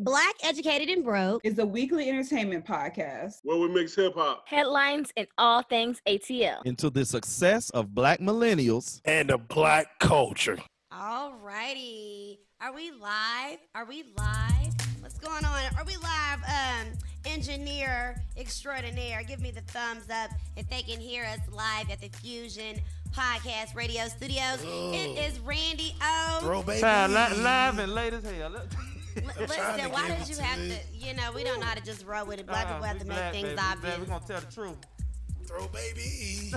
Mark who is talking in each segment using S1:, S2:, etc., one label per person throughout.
S1: Black Educated and Broke
S2: is a weekly entertainment podcast
S3: where we mix hip hop,
S4: headlines, and all things ATL
S5: into the success of black millennials
S6: and the black culture.
S1: All righty. Are we live? Are we live? What's going on? Are we live? Um, engineer extraordinaire, give me the thumbs up if they can hear us live at the Fusion Podcast Radio Studios.
S6: Oh.
S1: It is Randy O.
S6: Throw baby.
S5: Child, live and late as hell.
S1: L- Listen, why did you have to? You know, we don't know how to just roll with it. Black people uh, have to make things
S5: baby,
S1: obvious.
S5: We're gonna tell the truth.
S6: Throw baby.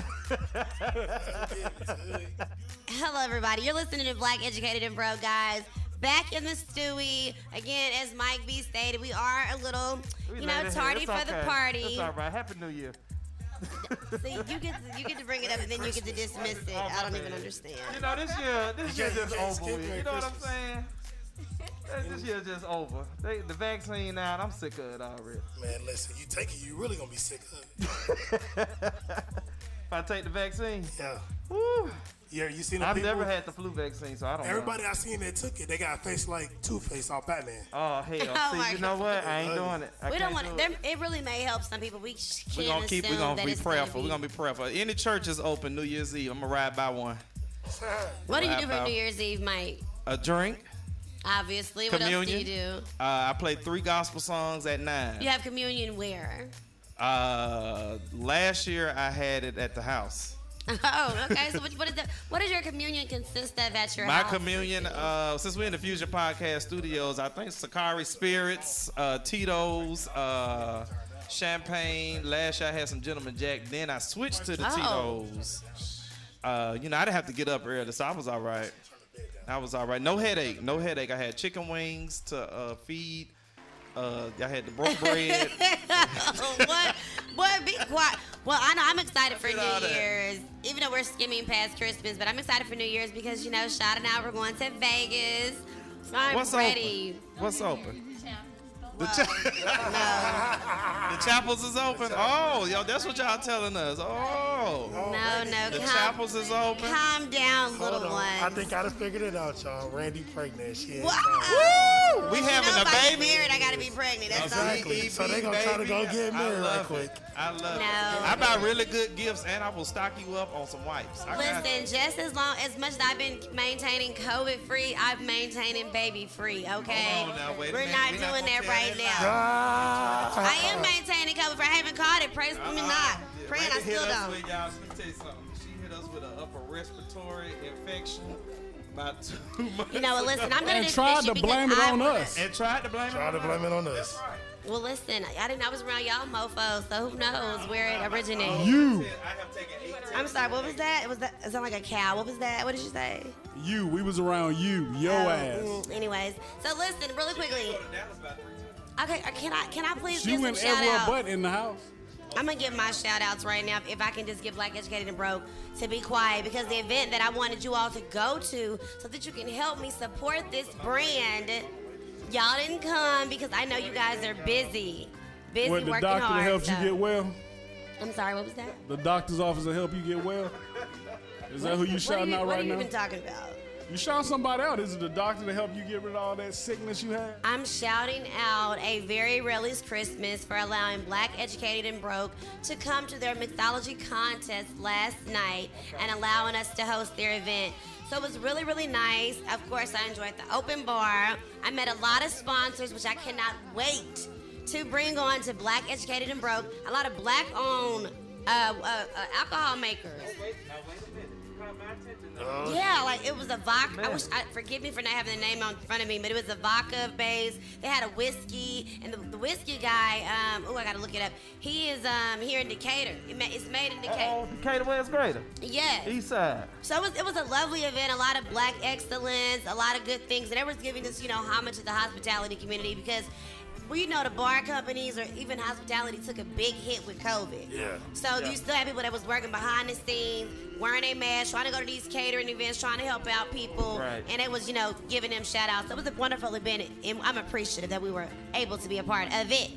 S1: Hello, everybody. You're listening to Black Educated and Bro, guys. Back in the stewie again, as Mike B stated, we are a little, you know, tardy for
S5: It's
S1: the party.
S5: That's all right. Happy New Year.
S1: See, you get to, you get to bring it up and then you get to dismiss it.
S5: Oh,
S1: I don't
S5: my
S1: even understand.
S5: You know, this year, this year
S6: Yeah,
S5: just over
S6: skip
S5: with.
S6: Merry
S5: You know what I'm saying? This year just over. They, the vaccine out. I'm sick of it already.
S6: Man, listen, you take it, you really gonna be sick of it.
S5: If I take the vaccine,
S6: Yeah.
S5: woo,
S6: Yeah, you seen the
S5: I've
S6: people?
S5: never had the flu vaccine, so I don't
S6: Everybody I seen that took it, they got a face like Two Face off Batman.
S5: know. Oh hell!
S1: Oh,
S5: See,
S1: my
S5: you know what? I ain't doing it. I
S1: we don't want
S5: do
S1: it. It really may help some people. We sh-
S5: We're
S1: can't
S5: gonna keep. We're gonna be
S1: it's
S5: prayerful.
S1: be-
S5: We're gonna be prayerful. Any church is open New Year's Eve. I'm gonna ride by one.
S1: What do you do for New Year's Eve, Mike?
S5: A drink.
S1: Obviously. What else do you do?
S5: Uh, I played three gospel songs at nine.
S1: You have communion where?
S5: Uh, last year I had it at the house.
S1: Oh, okay. So what, what is the, what does your communion consist of at your
S5: My
S1: house?
S5: communion, uh, since we're in the Fusion Podcast Studios, I think Sakari Spirits, uh, Tito's, uh, Champagne. Last year I had some Gentleman Jack. Then I switched to the
S1: Oh.
S5: Tito's. Uh, you know, I didn't have to get up early, so I was all right. I was all right. No headache. No headache. I had chicken wings to uh, feed. Uh, I had the broke bread.
S1: what? What? Be quiet. Well, I know I'm excited for
S5: did all
S1: New
S5: that.
S1: Year's, even though we're skimming past Christmas. But I'm excited for New Year's because you know, Shad and I we're going to Vegas. So I'm
S5: What's
S1: ready.
S5: open? What's open? The, cha- the chapels is open. Oh, yo, that's what y'all telling us. Oh,
S1: No, no,
S5: the
S1: calm,
S5: chapels is open.
S1: calm down,
S6: Hold
S1: little
S6: on.
S1: one.
S6: I think I done figured it out, y'all. Randy pregnant. She ain't
S1: What?
S5: We
S1: You
S5: having
S1: know,
S5: a
S1: if I get
S5: baby.
S1: married, I gotta be pregnant. That's all.
S6: Exactly. So they gonna try to go get
S5: I
S6: married right
S5: love
S6: quick.
S5: it. I love
S1: No.
S5: it. I buy really good gifts, and I will stock you up on some wipes. I
S1: Listen, just as long as much as I've been maintaining COVID free, I'm maintaining baby free. Okay,
S5: now,
S1: we're not
S5: We
S1: doing
S5: not
S1: that right now.
S6: Ah.
S1: I am maintaining COVID free. I haven't caught it. Praise me not. Praying I
S5: Randy hit
S1: still
S5: us
S1: don't.
S5: With, y'all, let me tell you something. She hit us with an upper respiratory infection about two months.
S1: You know what? Listen, I'm gonna
S7: and
S1: dismiss
S7: tried to blame it on us.
S5: And tried to blame it.
S6: Try to blame it on us.
S1: Well, listen, I didn't. I was around y'all mofos, so who knows where it originated?
S7: You,
S5: I have taken 18
S1: I'm sorry. What was that? Was that? It sounded like a cow. What was that? What did you say?
S7: you, we was around you, your
S1: Oh,
S7: ass.
S1: mm, anyways, so listen, really quickly. Okay, uh, can I can I please
S7: She
S1: give some
S7: went
S1: shout
S7: everywhere
S1: out?
S7: but in the house.
S1: I'm gonna give my shout outs right now if I can just get Black Educated and Broke to be quiet because the event that I wanted you all to go to so that you can help me support this brand. Y'all didn't come because I know you guys are busy. Busy
S7: What the
S1: working
S7: doctor
S1: hard.
S7: that helps you get well?
S1: I'm sorry, what was that?
S7: The doctor's office that help you get well? Is that who you
S1: what
S7: shouting
S1: you,
S7: out
S1: what
S7: right
S1: are you
S7: now?
S1: even talking about?
S7: You shouting somebody out? Is it the doctor to help you get rid of all that sickness you had?
S1: I'm shouting out a very Relly's Christmas for allowing Black Educated and Broke to come to their mythology contest last night and allowing us to host their event. So it was really, really nice. Of course, I enjoyed the open bar. I met a lot of sponsors, which I cannot wait to bring on to Black Educated and Broke. A lot of black owned uh, uh, uh, alcohol makers. Yeah, like it was a vodka. I wish. I, forgive me for not having the name on front of me, but it was a vodka base. They had a whiskey, and the, the whiskey guy. Um, oh, I gotta look it up. He is um here in Decatur. It ma- it's made in Decatur.
S5: Oh, Decatur West Greater.
S1: Yes.
S5: East Side.
S1: So it was, it was a lovely event, a lot of black excellence, a lot of good things, and everyone's giving us, you know, homage to the hospitality community because we know the bar companies or even hospitality took a big hit with COVID.
S6: Yeah.
S1: So you still have people that was working behind the scenes, wearing a mask, trying to go to these catering events, trying to help out people,
S5: Right.
S1: and it was, you know, giving them shout outs. It was a wonderful event, and I'm appreciative that we were able to be a part of it.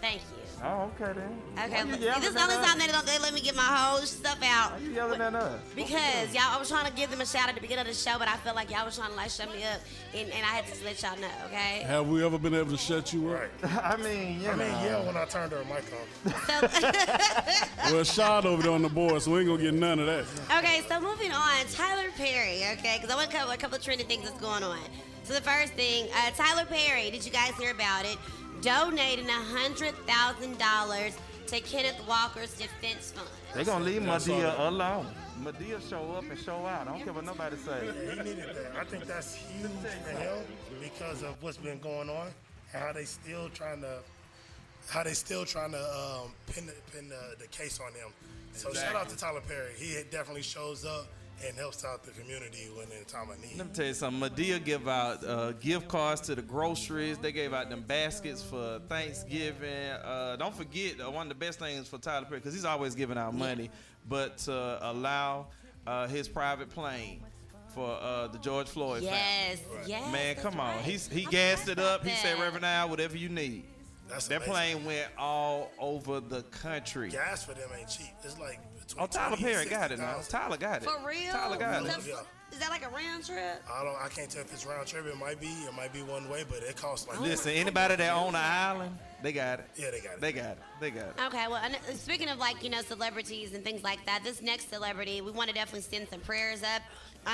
S1: Thank you.
S5: Oh, okay then.
S1: Okay,
S5: you
S1: this is the only time they, don't, they let me get my whole stuff out.
S5: Why you yelling at us?
S1: Because y'all, I was trying to give them a shout at the beginning of the show, but I felt like y'all was trying to like shut me up, and, and I had to just let y'all know, okay?
S7: Have we ever been able to shut you up?
S6: Right.
S5: I mean, you
S6: I mean,
S5: know.
S6: yeah, when I turned her mic on.
S1: So,
S7: Well, shot over there on the board, so we ain't gonna get none of that.
S1: okay, so moving on, Tyler Perry, okay, because I want to cover a couple of trending things that's going on. So the first thing, uh, Tyler Perry, did you guys hear about it? Donating hundred thousand dollars to Kenneth Walker's defense fund.
S5: They're gonna leave
S7: Yeah, Madea
S5: alone. Madea show up and show out. I don't care what nobody says.
S6: Yeah, he needed that. I think that's huge for him because of what's been going on and how they still trying to how they still trying to um, pin the, pin the, the case on him. So shout out to Tyler Perry. He definitely shows up and helps out the community when in time of need.
S5: Let me tell you something. Madea give out uh, gift cards to the groceries. They gave out them baskets for Thanksgiving. Uh, don't forget uh, one of the best things for Tyler Perry because he's always giving out money, but to allow uh, his private plane for uh, the George Floyd family.
S1: Yes, yes.
S5: Man,
S1: that's
S5: come on.
S1: right.
S5: He's he
S1: I
S5: gassed it up.
S1: about
S5: He said. Reverend Al, whatever you need.
S6: That's
S5: That
S6: amazing.
S5: plane went all over the country.
S6: Gas for them ain't cheap. It's like between
S5: Oh, Tyler Perry got it now. Tyler got it.
S1: For real?
S5: Tyler got it.
S6: Yeah.
S1: Is that like a round trip?
S6: I don't. I can't tell if it's round trip. It might be. It might be one way, but it costs like.
S5: Listen, anybody that own an island, they got it.
S6: Yeah, they got it.
S5: They got it. They got it.
S1: Okay, well, and, uh, speaking of like, you know, celebrities and things like that, this next celebrity, we want to definitely send some prayers up.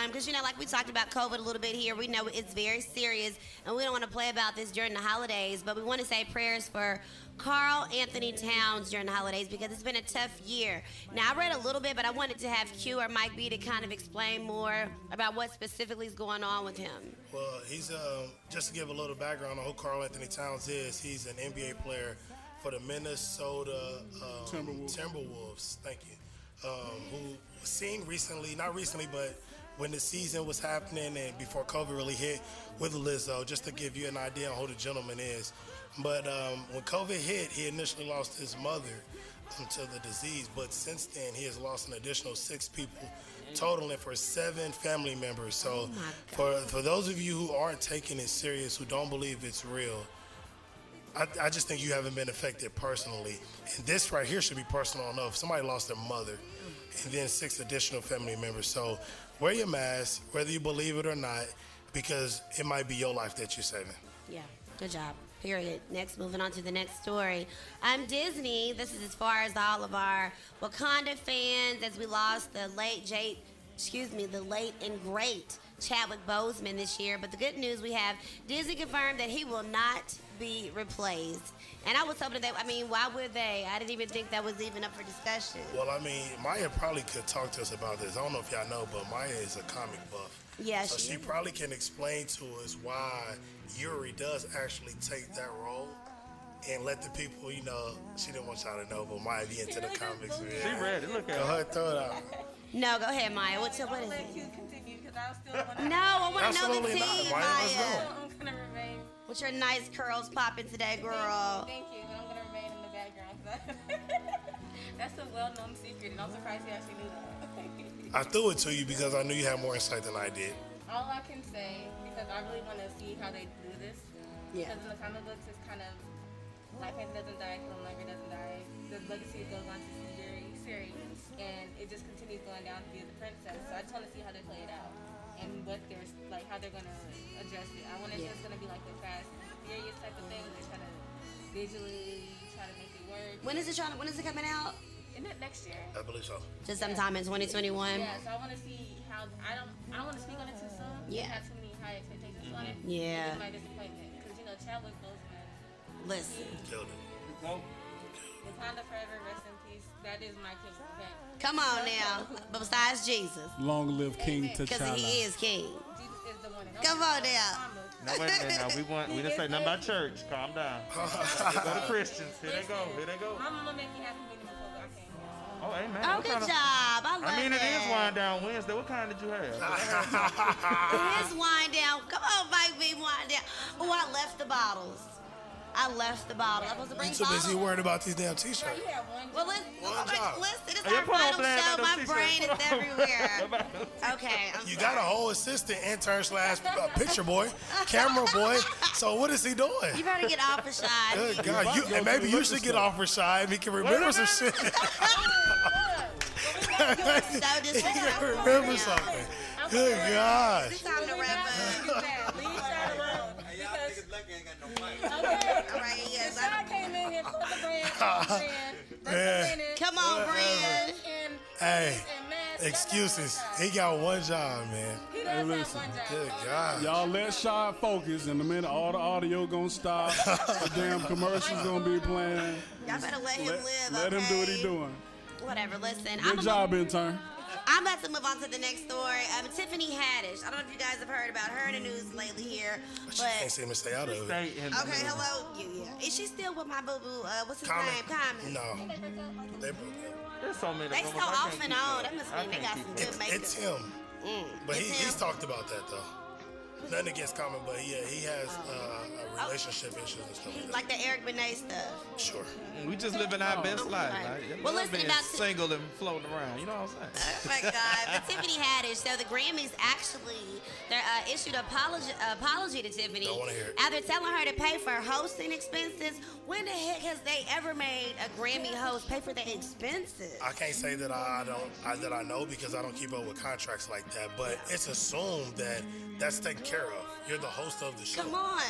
S1: Because, you know, like we talked about COVID a little bit here, we know it's very serious, and we don't want to play about this during the holidays, but we want to say prayers for Karl-Anthony Towns during the holidays because it's been a tough year. Now, I read a little bit, but I wanted to have Q or Mike B to kind of explain more about what specifically is going on with him.
S6: Well, he's um, just to give a little background on who Karl-Anthony Towns is. He's an NBA player for the Minnesota um,
S7: Timberwolves.
S6: Timberwolves. Thank you. Um, who seen recently, not recently, but when the season was happening and before COVID really hit with Lizzo, just to give you an idea on who the gentleman is. But um, when COVID hit, he initially lost his mother to the disease, but since then he has lost an additional six people, totaling for seven family members. So, for for those of you who aren't taking it serious, who don't believe it's real, I, I just think you haven't been affected personally. And this right here should be personal enough. Somebody lost their mother, and then six additional family members. So, wear your mask, whether you believe it or not, because it might be your life that you're saving.
S1: Yeah, good job. Period. Next, moving on to the next story. I'm Disney. This is as far as all of our Wakanda fans, as we lost the late Jade, excuse me, the late and great Chadwick Boseman this year. But the good news we have, Disney confirmed that he will not be replaced. And I was hoping that. I mean, why would they? I didn't even think that was even up for discussion.
S6: Well, I mean, Maya probably could talk to us about this. I don't know if y'all know, but Maya is a comic buff.
S1: Yeah,
S6: so
S1: she
S6: she
S1: is.
S6: probably can explain to us why Shuri does actually take that role and let the people, you know, she didn't want y'all to know, but Maya be into the comics. Man.
S5: She it. Look
S6: Go
S5: at her.
S6: ahead, throw it out.
S1: No, go ahead, Maya. What's your, what is
S3: Let
S1: it?
S3: you continue because I still want to.
S1: No, I want to know the team.
S6: Absolutely not,
S1: tea,
S6: Maya. Let's
S1: Maya.
S6: go.
S3: I'm gonna remain.
S1: What's your nice curls popping today, girl?
S3: Thank you, but I'm gonna remain in the background. 'cause I- That's a well-known secret, and I'm surprised you actually knew that.
S6: I threw it to you because I knew you had more insight than I did.
S3: All I can say, because I really want to see how they do this.
S1: Yeah.
S3: Because in the comic books, it's kind of Black Panther doesn't die, Killmonger doesn't die. The legacy goes on to Shuri, Shuri, and it just continues going down to be the princess. So I just want to see how they play it out and what they're like, how they're gonna address it. I wonder if
S1: Yeah.
S3: it's gonna be like the Fast and Furious type of thing. They're trying to visually try to make it work.
S1: When is it trying? When is it coming out?
S3: Isn't it next year?
S6: I believe so.
S1: Just sometime in 2021.
S3: Yeah, so I want to see how I don't I don't want to speak on it too soon.
S1: Yeah.
S3: Have too many high expectations on it.
S1: Yeah.
S3: It's my disappointment because you know Chadwick Boseman,
S1: Listen,
S6: Killed it.
S3: Wakanda Forever, rest in peace. That is my king. Okay.
S1: come on now. But besides Jesus,
S7: Long live King
S1: because he is king.
S3: Jesus is the one.
S1: Come on now.
S3: Promise.
S5: No, wait a minute. Now, we, want, we didn't say nothing about church. Calm down. Here go to Christians. Here they go. Here they go.
S3: My mama make me happy meeting before I came.
S5: Oh, amen.
S1: Oh,
S5: What
S1: good
S5: kind of-
S1: job. I love
S5: I mean, it is
S1: that.
S5: wind down Wednesday. What kind did you have?
S1: It is wind down. Come on, Mike B, wind down. Oh, I left the bottles. I left the bottle. I'm supposed to bring
S6: You too busy
S1: bottles.
S6: worried about these damn t-shirts.
S3: You.
S1: Well, listen,
S6: One job.
S1: listen, it's
S5: Hey,
S1: our
S5: put on
S1: final
S5: blast
S1: show.
S5: on
S1: My
S5: those
S1: brain
S5: t-shirts.
S1: is everywhere. Okay, I'm
S6: You got a
S1: sorry.
S6: whole assistant, intern slash uh, picture boy, camera boy. So what is he doing?
S1: You better get off the shot.
S6: Good God, you, and maybe you should get
S7: store.
S6: off Rashad. He can remember some shit.
S1: So
S6: he can
S1: disrespectful.
S6: remember something. Good God.
S1: It's time to wrap up.
S3: Leave Shad alone. Because, okay.
S1: All right, yes. I-
S3: came in here for the brand, brand, represented,
S1: Come on, Brand.
S3: and,
S6: Hey,
S3: and Mass.
S6: excuses. He got one job, man.
S3: He does have
S7: listen.
S3: one job.
S6: Good God.
S7: Y'all let Shad focus. In a minute, all the audio gonna stop. the damn commercials gonna be playing.
S1: Y'all better let him
S7: Let,
S1: live.
S7: let him do what
S1: okay?
S7: he doing.
S1: Whatever. Listen,
S7: Good
S1: I'm
S7: job, intern.
S1: I'm about to move on to the next story. Um, Tiffany Haddish. I don't know if you guys have heard about her in the news lately here,
S6: She can't seem to stay out of it.
S5: Stay in
S1: okay,
S5: middle.
S1: hello. Yeah, yeah. Is she still with my boo boo? Uh, what's his
S6: Common.
S1: name? Common.
S6: No. They broke up.
S5: There's so many.
S1: They
S5: rumors,
S1: so
S5: I
S1: off and on. That must mean they got some good
S6: It's,
S1: makeup.
S6: it's him.
S1: Mm,
S6: But he,
S1: it's
S6: he's talked about that, though. Nothing against Common, but yeah, he has uh, a relationship issues and stuff like
S1: like the Eric Benet stuff.
S6: Sure.
S5: We just living our best
S1: Oh,
S5: life.
S1: right.
S5: Like,
S1: Well,
S5: love
S1: listen
S5: being
S1: about Ti-
S5: single and floating around. You know what I'm saying?
S1: Oh my God! But Tiffany Haddish. So the Grammys actually they uh, issued an apology, apology to Tiffany
S6: Don't wanna hear it.
S1: after telling her to pay for hosting expenses. When the heck has they ever made a Grammy host pay for their expenses?
S6: I can't say that I don't I, that I know because I don't keep up with contracts like that, but it's assumed that that's taken care of. You're the host of the show.
S1: Come on.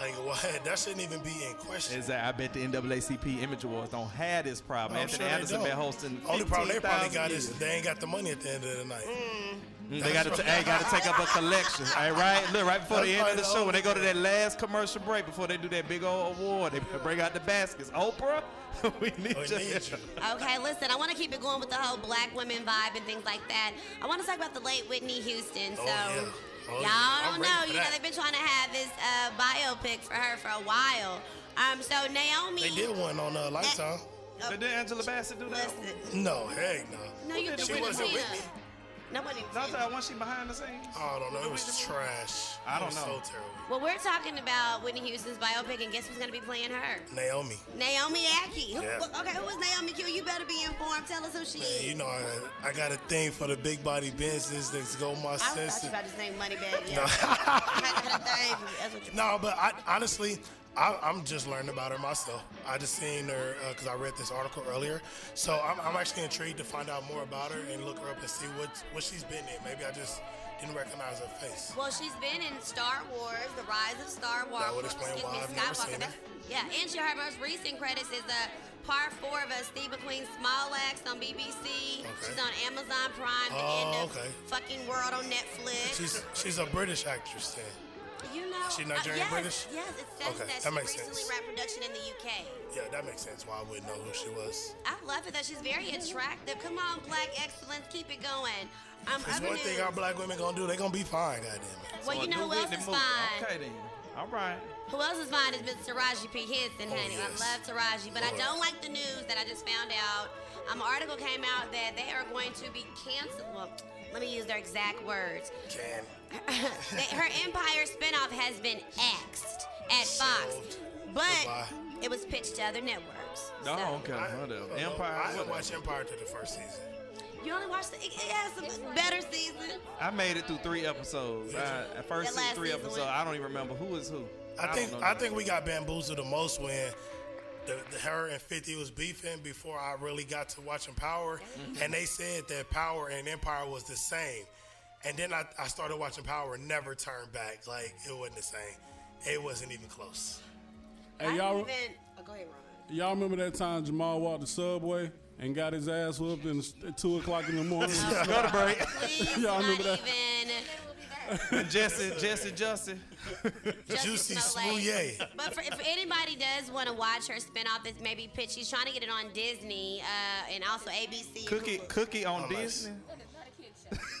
S6: Like what? That shouldn't even be in question.
S5: Is that I bet the NAACP Image Awards don't have this problem.
S6: I'm
S5: Anthony
S6: sure
S5: Anderson been hosting.
S6: Only problem they probably
S5: 15,000
S6: got is they ain't got the money at the end of the night.
S5: Mm, They got to they got to take up a collection. All right, right. Look, right before the end of the
S6: probably
S5: show, when they go to that last commercial break, before they do that big old award, they bring out the baskets. Oprah, we need
S6: We
S5: you.
S6: need you.
S1: Okay, listen, I want to keep it going with the whole black women vibe and things like that. I want to talk about the late Whitney Houston. So,
S6: Oh, yeah. Oh,
S1: y'all.
S6: I'm
S1: don't know. You know, they've been trying to have this uh, biopic for her for a while. Um, so Naomi.
S6: They did one on uh, Lifetime.
S1: Uh,
S5: did Angela Bassett do that?
S1: listen,
S6: No, heck no.
S1: no, you
S6: She
S1: did
S6: wasn't
S1: Tina.
S6: Whitney.
S1: Nobody.
S5: Not that one she behind the scenes.
S6: Oh, I don't know. It was trash.
S5: I don't
S6: was
S5: know.
S6: So terrible.
S1: Well, we're talking about Whitney Houston's biopic, and guess who's going to be playing her?
S6: Naomi.
S1: Naomi Ackie. Who-
S6: Yeah.
S1: Okay, who is Naomi Q? You better be informed. Tell us who she
S6: Man,
S1: is.
S6: you know, I, I got a thing for the big body business that's go my
S1: I thought
S6: sense.
S1: you about to say Moneybag. Yeah. I got a thing. That's what you
S6: No, but I, honestly, I, I'm just learning about her myself. I just seen her uh, because I read this article earlier, so I'm, I'm actually intrigued to find out more about her and look her up and see what what she's been in. Maybe I just didn't recognize her face.
S1: Well, she's been in Star Wars, The Rise of Star Wars.
S6: That would explain
S1: excuse
S6: why
S1: me,
S6: I've never seen
S1: That's- Yeah, and she, her most recent credits is a part four of a Steve McQueen Small Axe on BBC.
S6: Okay.
S1: She's on Amazon Prime, The
S6: Oh,
S1: End of oh,
S6: okay.
S1: Fucking World on Netflix.
S6: She's she's a British actress then.
S1: You know,
S6: she Nigerian
S1: yes,
S6: British?
S1: Yes, it says
S6: Okay,
S1: that
S6: that
S1: she
S6: makes
S1: recently
S6: sense.
S1: ran production in the UK.
S6: Yeah, that makes sense. Why I wouldn't know who she was.
S1: I love it that she's very attractive. Come on, Black Excellence, keep it going. Um,
S6: There's
S1: other
S6: one thing our black women gonna do. They gonna be fine. Goddamn it.
S1: Well,
S5: So
S1: you know
S5: new
S1: who else
S5: Whitney
S1: is
S5: movie.
S1: fine?
S5: Okay then. All right.
S1: Who else is fine is Mr. Taraji P. Henson,
S6: Oh,
S1: honey.
S6: yes.
S1: I love Taraji, but I don't like the news that I just found out. Um, an article came out that they are going to be canceled. Well, let me use their exact words.
S6: Can
S1: They- her Empire spinoff has been axed at Fox, but
S6: Goodbye.
S1: it was pitched to other networks.
S5: Oh,
S1: So,
S5: okay.
S6: I,
S5: Whatever.
S6: Don't know.
S5: Empire.
S6: I didn't watch Empire to the first season.
S1: You only watched the, it, it has some better season.
S5: I made it through three episodes.
S6: Did?
S5: I, first
S1: That last
S5: three
S1: season
S5: episodes.
S1: was-
S5: I don't even remember who is who.
S6: I think
S5: don't
S6: I think we got bamboozled the most when the, the her and Fifty was beefing before I really got to watching Power,
S5: Mm-hmm.
S6: and they said that Power and Empire was the same, and then I, I started watching Power, and never turned back. Like it wasn't the same. It wasn't even close.
S7: Hey, y'all,
S1: didn't even. Oh, go ahead, Ron.
S7: y'all remember that time Jamal walked the subway and got his ass whooped in at two o'clock in the morning?
S5: Go to break.
S1: Please,
S7: Y'all
S1: not
S7: remember that?
S1: even.
S5: Jesse, Jesse, Justin.
S1: Justice
S6: Juicy
S1: Smollett.
S6: Smouye.
S1: But for, if anybody does want to watch her spinoff, this maybe pitch. She's trying to get it on Disney uh, and also ABC.
S5: Cookie, Cookie on
S6: Oh, nice.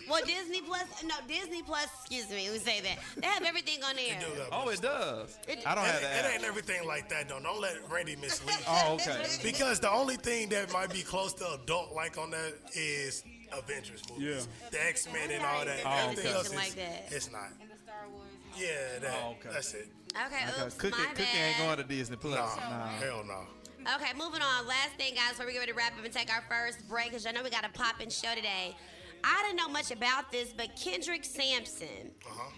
S5: Disney.
S1: Well, Disney Plus. No, Disney Plus. Excuse me. We say that they have everything on there.
S6: Dude, uh,
S5: Oh, it does.
S1: It-
S5: I don't
S6: it,
S5: have that.
S6: it
S5: that.
S6: ain't everything like that though. Don't let Randy mislead you.
S5: Oh, okay.
S6: Because the only thing that might be close to adult like on that is Avengers movies. The X Men and all that.
S1: Oh,
S6: Everything
S5: okay.
S6: else is,
S1: Like that.
S6: it's not.
S3: And the Star Wars.
S6: Yeah, that,
S5: Oh, okay.
S6: that's it.
S1: Okay,
S5: Okay,
S1: oops,
S5: Cookie,
S1: my
S5: Cookie
S1: bad.
S5: ain't going to Disney Plus.
S6: Nah,
S5: Nah.
S6: hell no.
S1: Okay, moving on. Last thing, guys, before we get ready to wrap up and take our first break, because I know we got a popping show today. I didn't know much about this, but Kendrick Sampson.
S6: Uh-huh.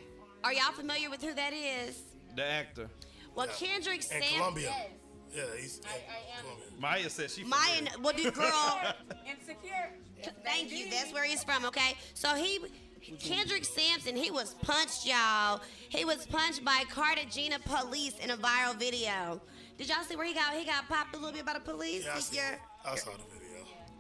S1: Are y'all familiar with who that is?
S5: The actor.
S1: Well,
S6: Yeah.
S1: Kendrick
S6: In
S1: Sampson.
S6: Colombia.
S3: Yes.
S6: Yeah, he's
S3: I- I am.
S6: Colombia.
S5: Maya said she.
S1: Maya,
S5: familiar.
S1: well, dude, girl.
S3: Insecure.
S1: Thank you. That's where he's from. Okay, so he. Kendrick Sampson, he was punched, y'all. He was punched by Cartagena police in a viral video. Did y'all see where he got he got popped a little bit by the police?
S6: Yeah, I, see,
S1: you're-
S6: I saw the video.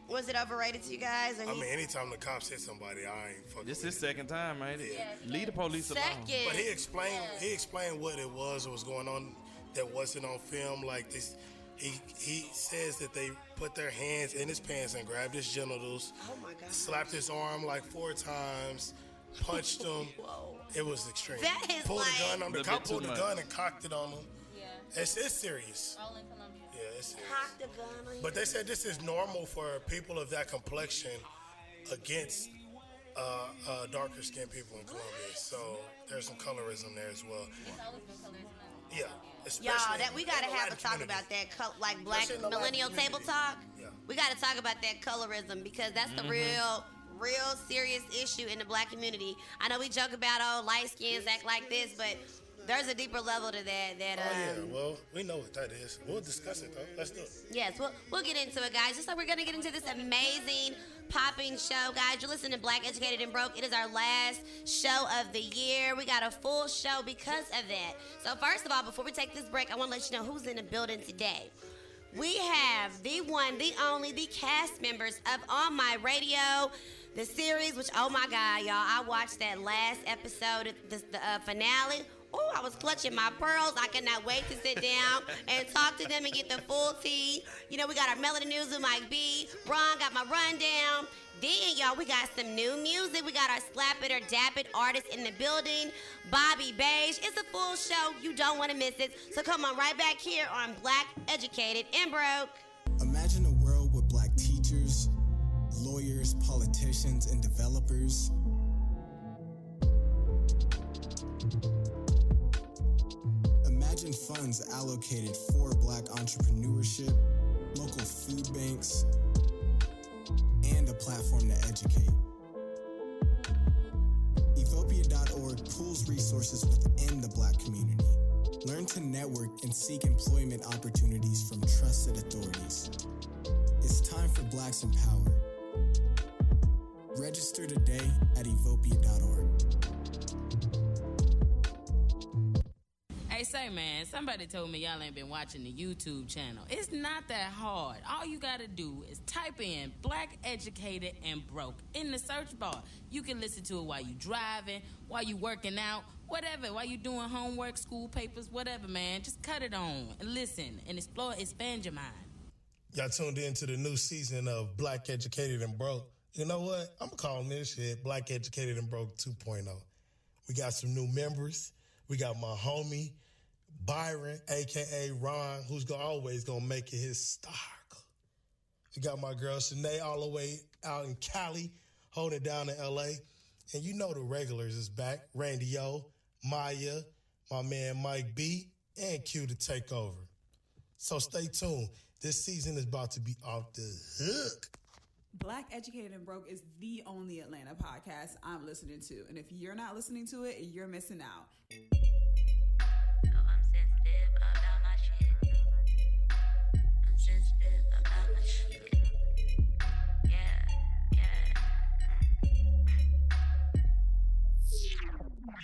S1: Was it overrated to you guys? Or
S6: I
S1: he-
S6: mean, anytime the cops hit somebody, I ain't fucking
S5: This
S6: with
S5: is
S6: it.
S5: second time, ain't it?
S6: Yeah.
S5: Leave the police alone.
S1: second.
S6: But he explained he explained what it was that was going on that wasn't on film. Like this, he he says that they put their hands in his pants and grabbed his genitals,
S1: oh my god.
S6: slapped his arm like four times, punched him.
S1: Whoa.
S6: It was extreme.
S1: That is
S6: pulled
S1: like-
S6: a gun on the
S5: A
S6: cop
S5: too
S6: pulled a
S5: much.
S6: gun and cocked it on him.
S3: Yeah.
S6: It's it's serious.
S3: All in Colombia.
S6: Yeah, it's serious.
S1: Cocked a gun on you.
S6: But they said this is normal for people of that complexion against uh, uh, darker skinned people in Colombia. So there's some colorism there as well.
S3: It's always been colors.
S6: Yeah. especially
S1: Y'all, that we gotta have a talk
S6: community.
S1: about that, col- like black
S6: Especially in the Latin
S1: millennial table talk.
S6: Yeah.
S1: We gotta talk about that colorism because that's
S6: Mm-hmm.
S1: the real, real serious issue in the black community. I know we joke about oh light skins act like this, but there's a deeper level to that. That
S6: Oh
S1: um,
S6: yeah, well, we know what that is. We'll discuss it though. Let's do it.
S1: Yes, we'll, we'll get into it, guys. Just like we're going to get into this amazing popping show, guys. You're listening to Black Educated and Broke. It is our last show of the year. We got a full show because of that. So, first of all, before we take this break, I want to let you know who's in the building today. We have the one, the only, the cast members of On My Radio, the series, which, oh my God, y'all, I watched that last episode, the, the uh, finale. I was clutching my pearls. I could not wait to sit down and talk to them and get the full tea. You know, we got our Melody News with Mike B. Ron got my rundown. Then, y'all, we got some new music. We got our Slap It or Dap It artist in the building, Bobby Beige. It's a full show. You don't want to miss it. So come on right back here on Black Educated and Broke.
S8: Imagine a funds allocated for black entrepreneurship, local food banks, and a platform to educate. Ethiopia.org pools resources within the black community. Learn to network and seek employment opportunities from trusted authorities. It's time for Blacks in Power. Register today at evopia.org.
S9: man, somebody told me y'all ain't been watching the YouTube channel. It's not that hard. All you gotta do is type in Black Educated and Broke in the search bar. You can listen to it while you driving, while you working out, whatever, while you doing homework, school papers, whatever, man. Just cut it on and listen and explore, expand your mind.
S6: Y'all tuned in to the new season of Black Educated and Broke. You know what? I'm calling this shit Black Educated and Broke 2.0. We got some new members. We got my homie Byron, aka Ron, who's gonna, always gonna make it his stock. We got my girl Shanae all the way out in Cali, holding down in LA. And you know the regulars is back. Randy O, Maya, my man Mike B, and Q to take over. So stay tuned. This season is about to be off the hook.
S2: Black Educated and Broke is the only Atlanta podcast I'm listening to. And if you're not listening to it, you're missing out.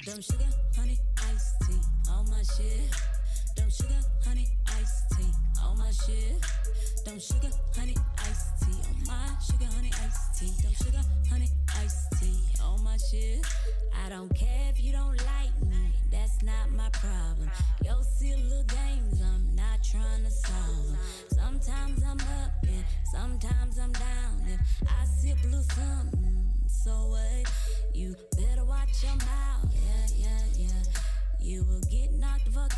S10: Dumb sugar, honey, iced tea, all my shit. Dumb sugar, honey, iced tea, all my shit. Dumb sugar, honey, iced my sugar, honey, iced tea. Dumb sugar, honey, iced tea, all my shit. I don't care if you don't like me, that's not my problem. Yo, silly little games, I'm not trying to solve 'em. Sometimes I'm up and sometimes I'm down. If I sip a little something, so what? You better watch your mouth, yeah, yeah, yeah. You will get knocked the fuck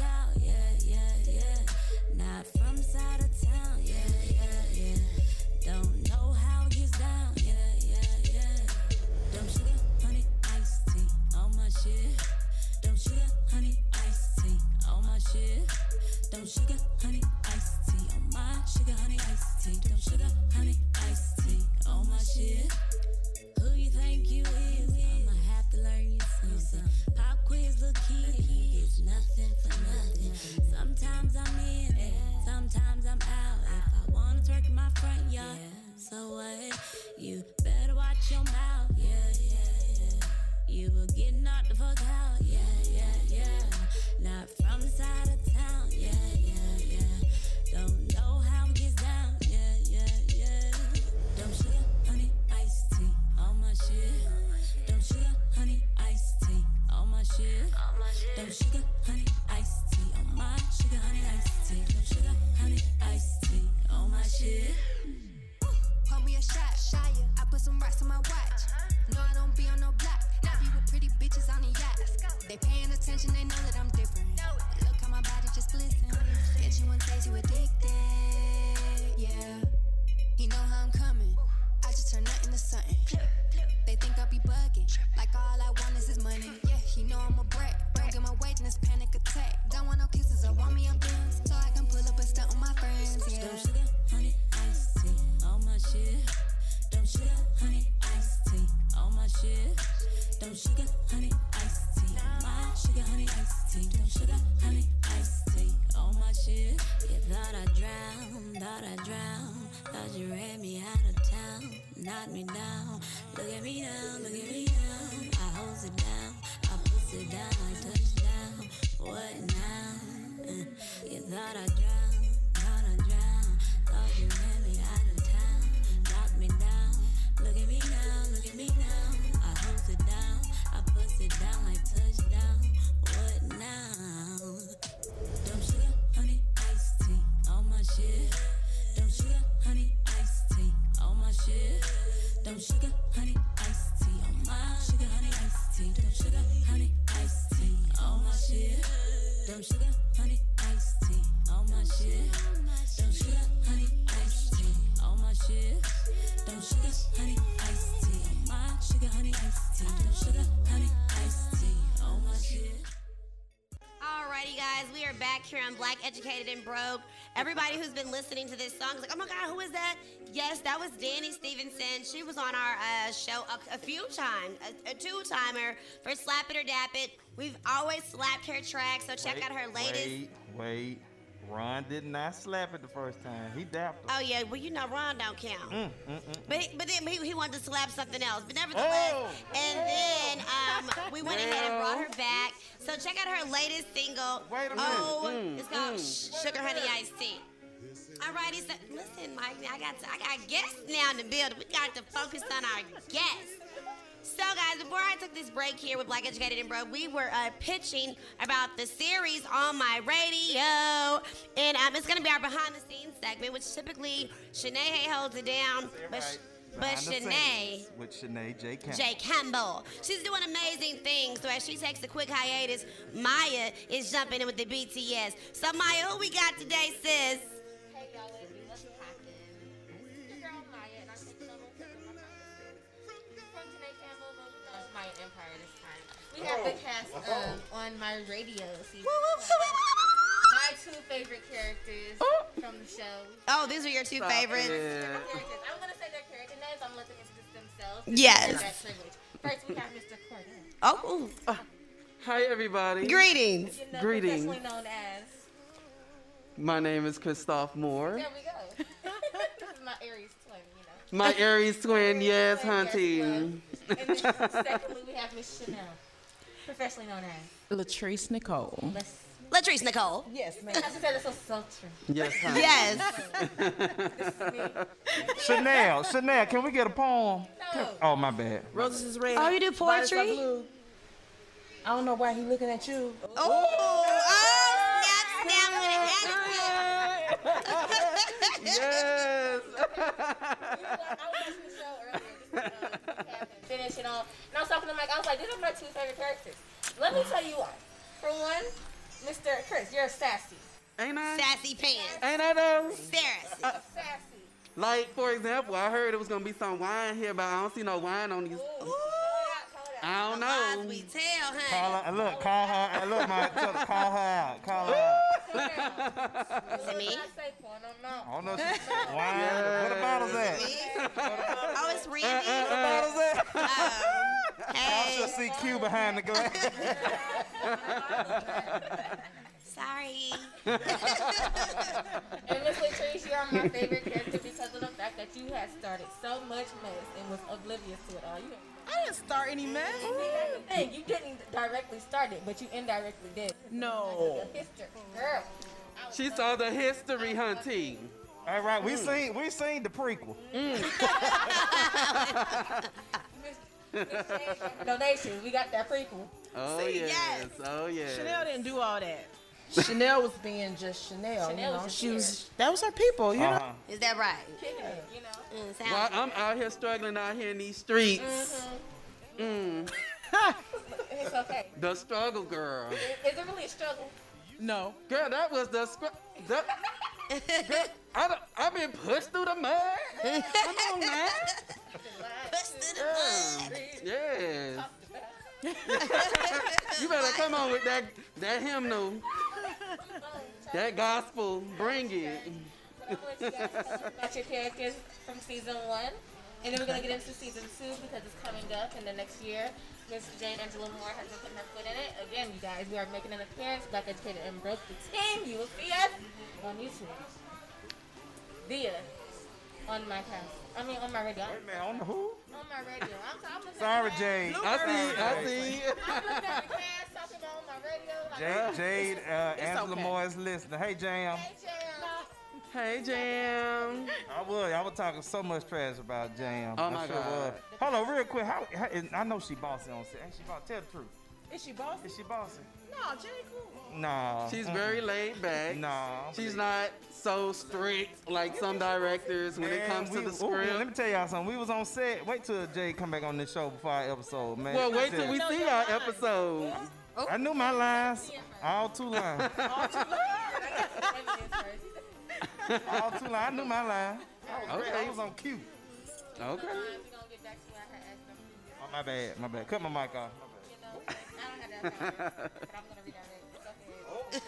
S1: we are back here on Black Educated and Broke. Everybody who's been listening to this song is like, oh my God, who is that? Yes, that was Danny Stevenson. She was on our uh, show a, a few times, a, a two timer for Slap It or Dap It. We've always slapped her track, so check out her latest.
S5: Wait, wait. Ron did not slap it the first time. He dapped her.
S1: Oh, yeah, well, you know, Ron don't count.
S5: Mm, mm, mm.
S1: But, he, but then he, he wanted to slap something else. But nevertheless,
S5: Oh.
S1: and then um, we went ahead and brought her back. So check out her latest single.
S5: Wait a minute.
S1: Oh,
S5: Mm,
S1: it's called Sugar Honey Iced Tea. Alrighty, so listen, Mike. I got to, I got guests now in the building. We got to focus on our guests. So, guys, before I took this break here with Black Educated and Bro, we were uh, pitching about the series on my radio, and um, it's going to be our behind the scenes segment, which typically Shanae holds it down, but sh- but Shanae.
S5: With Shanae J. Campbell.
S1: Jay Campbell. She's doing amazing things. So as she takes a quick hiatus, Maya is jumping in with the BTS. So Maya, who we got today, sis?
S3: Maya Empire this time. We have the cast um, on my radio. See, my two favorite characters from the show.
S1: Oh, these are your two favorites.
S3: Characters. I'm gonna say their character names. I'm gonna let them introduce themselves.
S1: Yes.
S3: It's that privilege. First, we have Mr. Cordell.
S1: Oh,
S11: Hi, everybody.
S1: greetings.
S3: You know,
S11: Greetings.
S3: Professionally known as.
S11: My name is Christoph Moore.
S3: There we go. This is my Aries twin, you know.
S11: My Aries twin, yes,
S3: Yes,
S11: hunting.
S3: And then secondly, we have Miss Chanel, professionally known as.
S12: Latrice Nicole.
S3: Let's.
S1: Latrice Nicole.
S12: Yes, ma'am.
S3: I said it's so sultry.
S11: Yes, honey.
S1: Yes.
S5: Chanel, Chanel, can we get a poem?
S3: No.
S5: Oh, my bad.
S12: Roses is red.
S1: Oh, you do
S12: violets are
S1: poetry?
S12: blue. I don't know why he looking at you.
S1: Oh, oh, snap, snap with an attitude.
S11: Yes.
S3: I was watching the show earlier. Just, um, recap finish it off. And I was talking to Mike. I was like, these are my two favorite characters. Let me tell you why. For one, Mr. Chris, you're sassy.
S11: Ain't I?
S1: Sassy pants.
S11: Ain't I though?
S1: Sassy.
S3: Sassy.
S11: Like, for example, I heard it was gonna be some wine here, but I don't see no wine on these.
S3: Ooh. Call
S11: I don't
S1: Lies
S11: know.
S1: we tell,
S5: Call her, look, call her, look, my, tell call her out, call her out.
S1: Is it me?
S3: I say porn, I'm.
S5: I don't know. if she- Wine, where the bottles at?
S1: Me? Oh, it's Randy.
S5: Where the bottles at?
S1: Uh, oh,
S5: I should see Q behind the glass.
S1: Sorry.
S3: And Miss Latrice, you're my favorite character because of the fact that you had started so much mess and was oblivious to it all. You
S12: I didn't start any mess.
S3: See, that's the thing. You didn't directly start it, but you indirectly did.
S12: No.
S3: History, girl.
S11: She saw the history hunting.
S5: All right, we mm. seen we seen the prequel. Mm.
S3: Donations. We got that prequel.
S11: Oh
S1: See,
S11: yes.
S1: yes.
S11: Oh yes.
S12: Chanel didn't do all that. Chanel was being just Chanel.
S3: Chanel
S12: you know,
S3: was just
S12: she
S3: here.
S12: was. That was her people. You know.
S5: Uh-huh.
S1: Is that right?
S3: Kicking it, you know.
S1: Mm, sounds
S11: While I'm out here struggling out here in these streets. Mm.
S3: It's okay.
S11: The struggle, girl.
S3: Is is it really a struggle?
S12: No.
S11: Girl, that was the struggle. I done, I've been pushed through the mud. Come on, man.
S1: Push to the mud.
S11: Yes. you better come on with that that hymnal, that gospel. Bring it.
S3: About your characters from season one, and then we're gonna get into season two because it's coming up in the next year. Miss Jade Angela Moore has been putting her foot in it. Again, you guys, we are making an appearance. Black Educated and Broke the team. You will see us on YouTube. Dia on my cast. I mean, on my radio.
S5: Wait, man, on the who?
S3: On my radio. I'm, I'm looking
S5: Sorry, Jade.
S11: I see, I see.
S3: I'm looking at the cast talking about on my radio. Like,
S5: Jade, Jade uh, Angela
S12: okay.
S5: Moore is listening. Hey, Jam.
S3: Hey, Jam.
S11: Hey, Jam.
S5: I would. I was talking so much trash about Jam.
S11: Oh,
S5: I
S11: my
S5: sure
S11: God.
S5: was. Hold on, real quick. How, how, I know she bossy on set. Ain't she bossy? Tell the truth.
S12: Is she boss?
S5: Is she bossy?
S12: No, Jay cool.
S5: No.
S11: She's very laid back.
S5: No.
S11: She's not so strict like some directors when it comes
S5: we-
S11: to the
S5: ooh,
S11: script.
S5: let me tell y'all something. We was on set. Wait till Jay come back on this show before our episode, man.
S11: well, wait till we
S5: said-
S11: see our episode.
S5: I knew my lines. All two lines.
S3: I got the evidence first.
S5: All two lines. I knew my line. I was,
S11: Okay.
S5: great. I was on cue.
S11: Okay.
S3: We're gonna get back to what I had asked them previous.
S5: Oh, my bad. My bad. Cut my mic off.
S3: You know, I don't have that time, but I'm gonna redirect. Go ahead.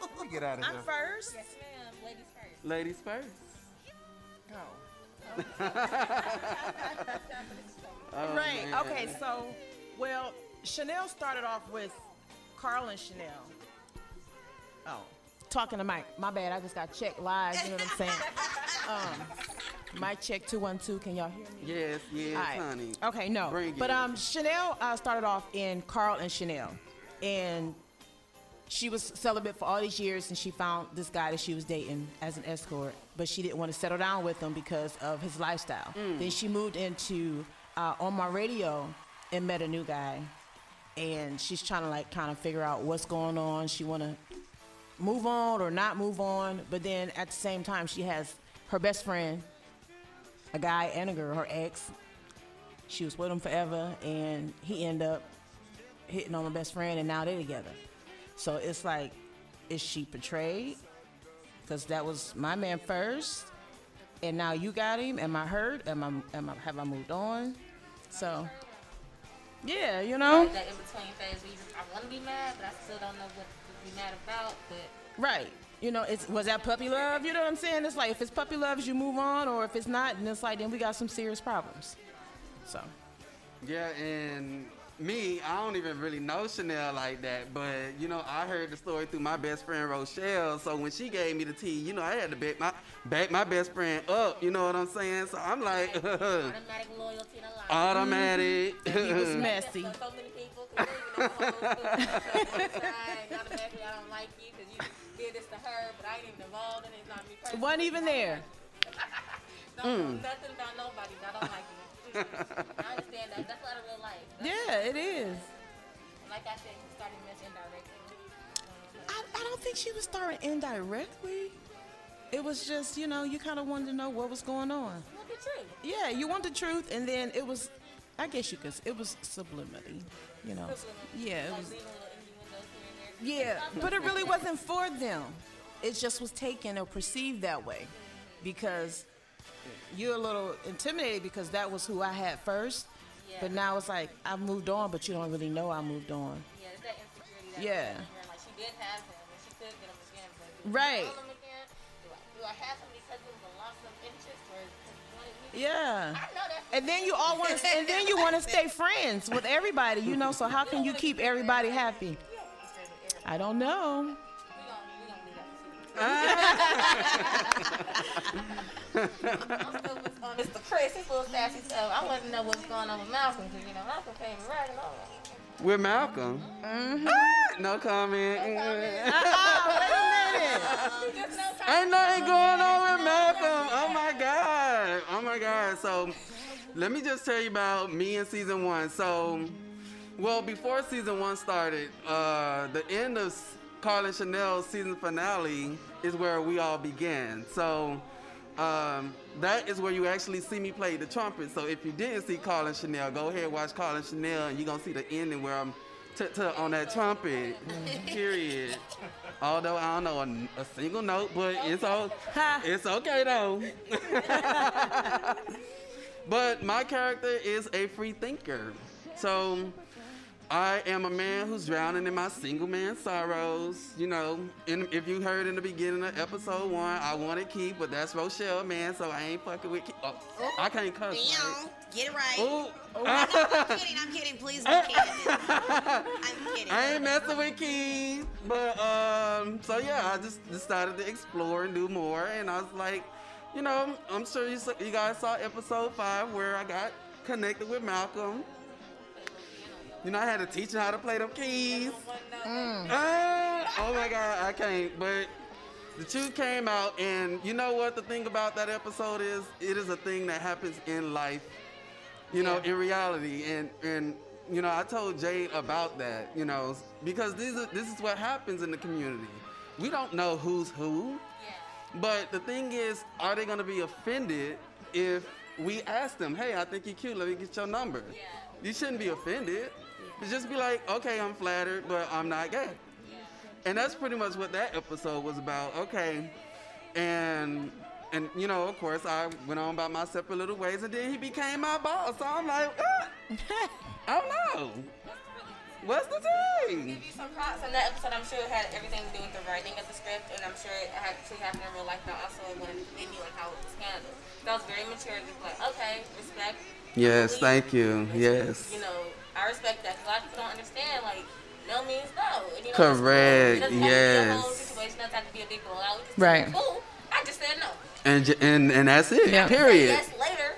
S5: Let me get out of
S12: I'm
S5: here.
S12: first.
S3: Yes, ma'am. Ladies first.
S11: Ladies first. Oh,
S12: right.
S11: man.
S12: Okay. So, well, Chanel started off with Carl and Chanel. Oh, talking to Mike. My bad. I just got checked live. You know what I'm saying? um, Mike check two one two. Can y'all hear me?
S11: Yes, yes,
S12: All right.
S11: honey.
S12: Okay, no.
S11: Bring
S12: but
S11: it.
S12: um, Chanel uh, started off in Carl and Chanel, and she was celibate for all these years, and she found this guy that she was dating as an escort, but she didn't want to settle down with him because of his lifestyle. Then she moved into uh, on my radio and met a new guy, and she's trying to like kind of figure out what's going on. She want to move on or not move on, but then at the same time, she has her best friend, a guy and a girl, her ex, she was with him forever, and he ended up hitting on my best friend, and now they're together. So it's like, is she betrayed? Because that was my man first, and now you got him. Am I hurt? Am I? Am I? Have I moved on? So, yeah, you know,
S3: That in between phase where you just, I want to be mad, but I still don't know what to be mad about. But
S12: right? You know, it's was that puppy love? You know what I'm saying? It's like if it's puppy love, you move on, or if it's not, then it's like then we got some serious problems. So.
S11: Yeah, and me, I don't even really know Chanel like that, but you know, I heard the story through my best friend Rochelle. So when she gave me the tea, you know, I had to back my back my best friend up. You know what I'm saying? So I'm like,
S3: automatic loyalty and a lot.
S11: automatic.
S12: And he was messy.
S3: So, so many people could even know automatically I don't like you because you did this to her, but I ain't even involved in it. It's not me personally.
S12: Wasn't even there.
S3: Don't know
S12: Mm.
S3: nothing about nobody. I don't like you. I understand that. That's a lot of real life. That's
S12: Yeah, it is.
S3: Like I said, you started indirectly.
S12: I, I don't think she was starting indirectly. It was just, you know, you kind of wanted to know what was going on.
S3: What the truth?
S12: Yeah, you want the truth, and then it was, I guess you could, it was subliminally, you know. Yeah, it
S3: Like
S12: was.
S3: leaving little innuendos here and there.
S12: Yeah, but it really wasn't for them. It just was taken or perceived that way because you're a little intimidated because that was who I had first. But now it's like I've moved on, but you don't really know I moved on.
S3: Yeah, it's that insecurity. That
S12: Yeah.
S3: Like she did have him, and she could get him again, but do
S12: Right.
S3: I him again? Do I, do I have him because it was a loss of interest, or because he wanted me?
S12: Yeah.
S3: I know that.
S12: And then you all want to, and then you want to stay friends with everybody, you know. So how can you keep everybody happy? I don't know.
S3: I'm still with uh, Mr. Chris, his little sassy stuff. I want to know what's going on with Malcolm, because, you know, Malcolm came right along.
S11: With Malcolm.
S12: Mm-hmm.
S11: No comment.
S12: Uh-uh, wait a minute.
S3: No
S11: Ain't nothing going on with Malcolm. Oh my God. Oh my God. So let me just tell you about me in season one. So, well, before season one started, uh, the end of Carl and Chanel's season finale is where we all began. So, um, that is where you actually see me play the trumpet. So if you didn't see Carl Chanel, go ahead and watch Carl Chanel, and you're gonna see the ending where I'm on that trumpet. Period. Although I don't know a, a single note, but it's all it's okay though. but my character is a free thinker, so I am a man who's drowning in my single man sorrows. You know, in, if you heard in the beginning of episode one, I wanted Keith, but that's Rochelle, man, so I ain't fucking with Keith. Oh, I can't cuss. right?
S1: Get it right.
S11: Ooh.
S1: I'm kidding, I'm kidding. Please be candid. I'm kidding.
S11: I ain't messing with Keith, but um, so yeah, I just decided to explore and do more, and I was like, you know, I'm sure you, you guys saw episode five where I got connected with Malcolm. You know, I had to teach him how to play them keys. Ah, oh my God, I can't. But the two came out, and you know what? The thing about that episode is, it is a thing that happens in life. You know, in reality, and and you know, I told Jade about that. You know, because this is this is what happens in the community. We don't know who's who. But the thing is, are they gonna be offended if we ask them, hey, I think you're cute, let me get your number? You shouldn't be offended. Just be like, okay, I'm flattered, but I'm not gay. And that's pretty much what that episode was about. Okay. And and you know, of course, I went on about my separate little ways, and then he became my boss. So I'm like, ah, I don't know. What's the thing?
S3: Give you some props on that episode. I'm sure it had everything to do with the writing of the script, and I'm sure it actually happened in real life, but also it went in you and how it was handled. That was very mature. Just like, okay, respect.
S11: Yes,
S3: believe,
S11: thank you. Yes.
S3: You know, I respect that because a lot of people don't understand. Like, no means no. And, you know,
S11: Correct,
S3: It doesn't have to be a whole
S11: yes.
S3: situation. It doesn't have to be a big blowout. We just
S11: Right.
S3: Cool. I just said no.
S11: And j- and and that's it.
S3: Say
S11: Period.
S3: Yes, later.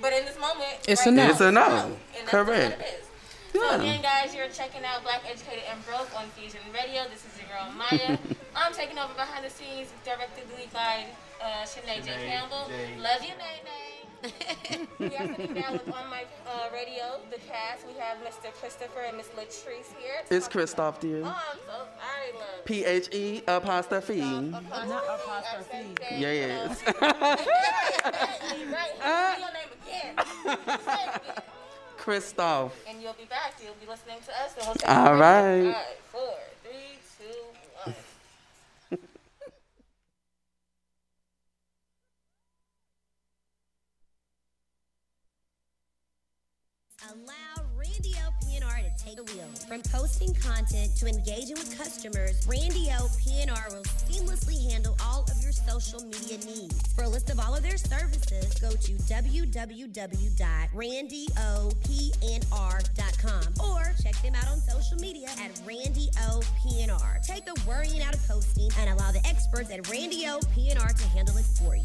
S3: But in this moment,
S11: It's
S3: right
S11: a no.
S3: now,
S11: It's a no.
S3: And that's
S11: Correct.
S3: What it is.
S11: Yeah.
S3: So again, guys, you're checking out Black Educated and Broke on Fusion Radio. This is your girl Maya. I'm taking over behind the scenes, directed by uh, Shanae J. Campbell.
S13: J.
S3: Love you, Nay Nay. We are sitting down with on my uh, radio, the cast. We have Mr. Christopher and Miss Latrece here.
S11: It's Christoph, dear.
S3: Oh, I'm so sorry, love.
S11: P H E apostrophe.
S3: Not apostrophe.
S11: Yes.
S3: right. Say your name again. Say it again.
S11: Christoph.
S3: And you'll be back. You'll be listening to us. And we'll say
S11: All right.
S3: Four,
S1: From posting content to engaging with customers, Randy O PNR will seamlessly handle all of your social media needs. For a list of all of their services, go to www.randyopnr.com or check them out on social media at Randy O PNR. Take the worrying out of posting and allow the experts at Randy O PNR to handle it for you.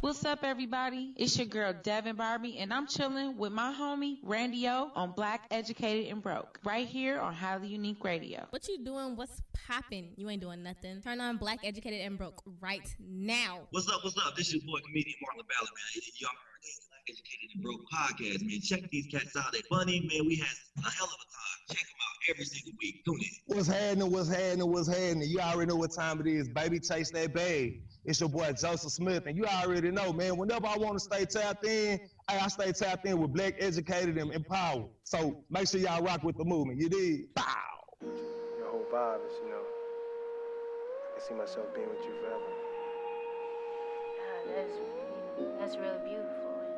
S14: What's up, everybody? It's your girl Devin Barbie, and I'm chilling with my homie Randy O on Black Educated and Broke, right here on Highly Unique Radio.
S15: What you doing? What's popping? You ain't doing nothing. Turn on Black Educated and Broke right now.
S13: What's up? What's up? This is your boy comedian Marlon Ballard, man. Y'all heard this Black Educated and Broke podcast, man. Check these cats out. They funny, man. We had a hell of a time. Check them out every single week. Tune in.
S16: What's happening? What's happening? What's happening? You already know what time it is, baby. Chase that bag. It's your boy Joseph Smith, and you already know, man. Whenever I want to stay tapped in, hey, I stay tapped in with Black Educated and Empowered. So make sure y'all rock with the movement. You did? Bow.
S17: Your whole vibe is, you know, I can see myself being with you forever.
S18: that's that's really beautiful. And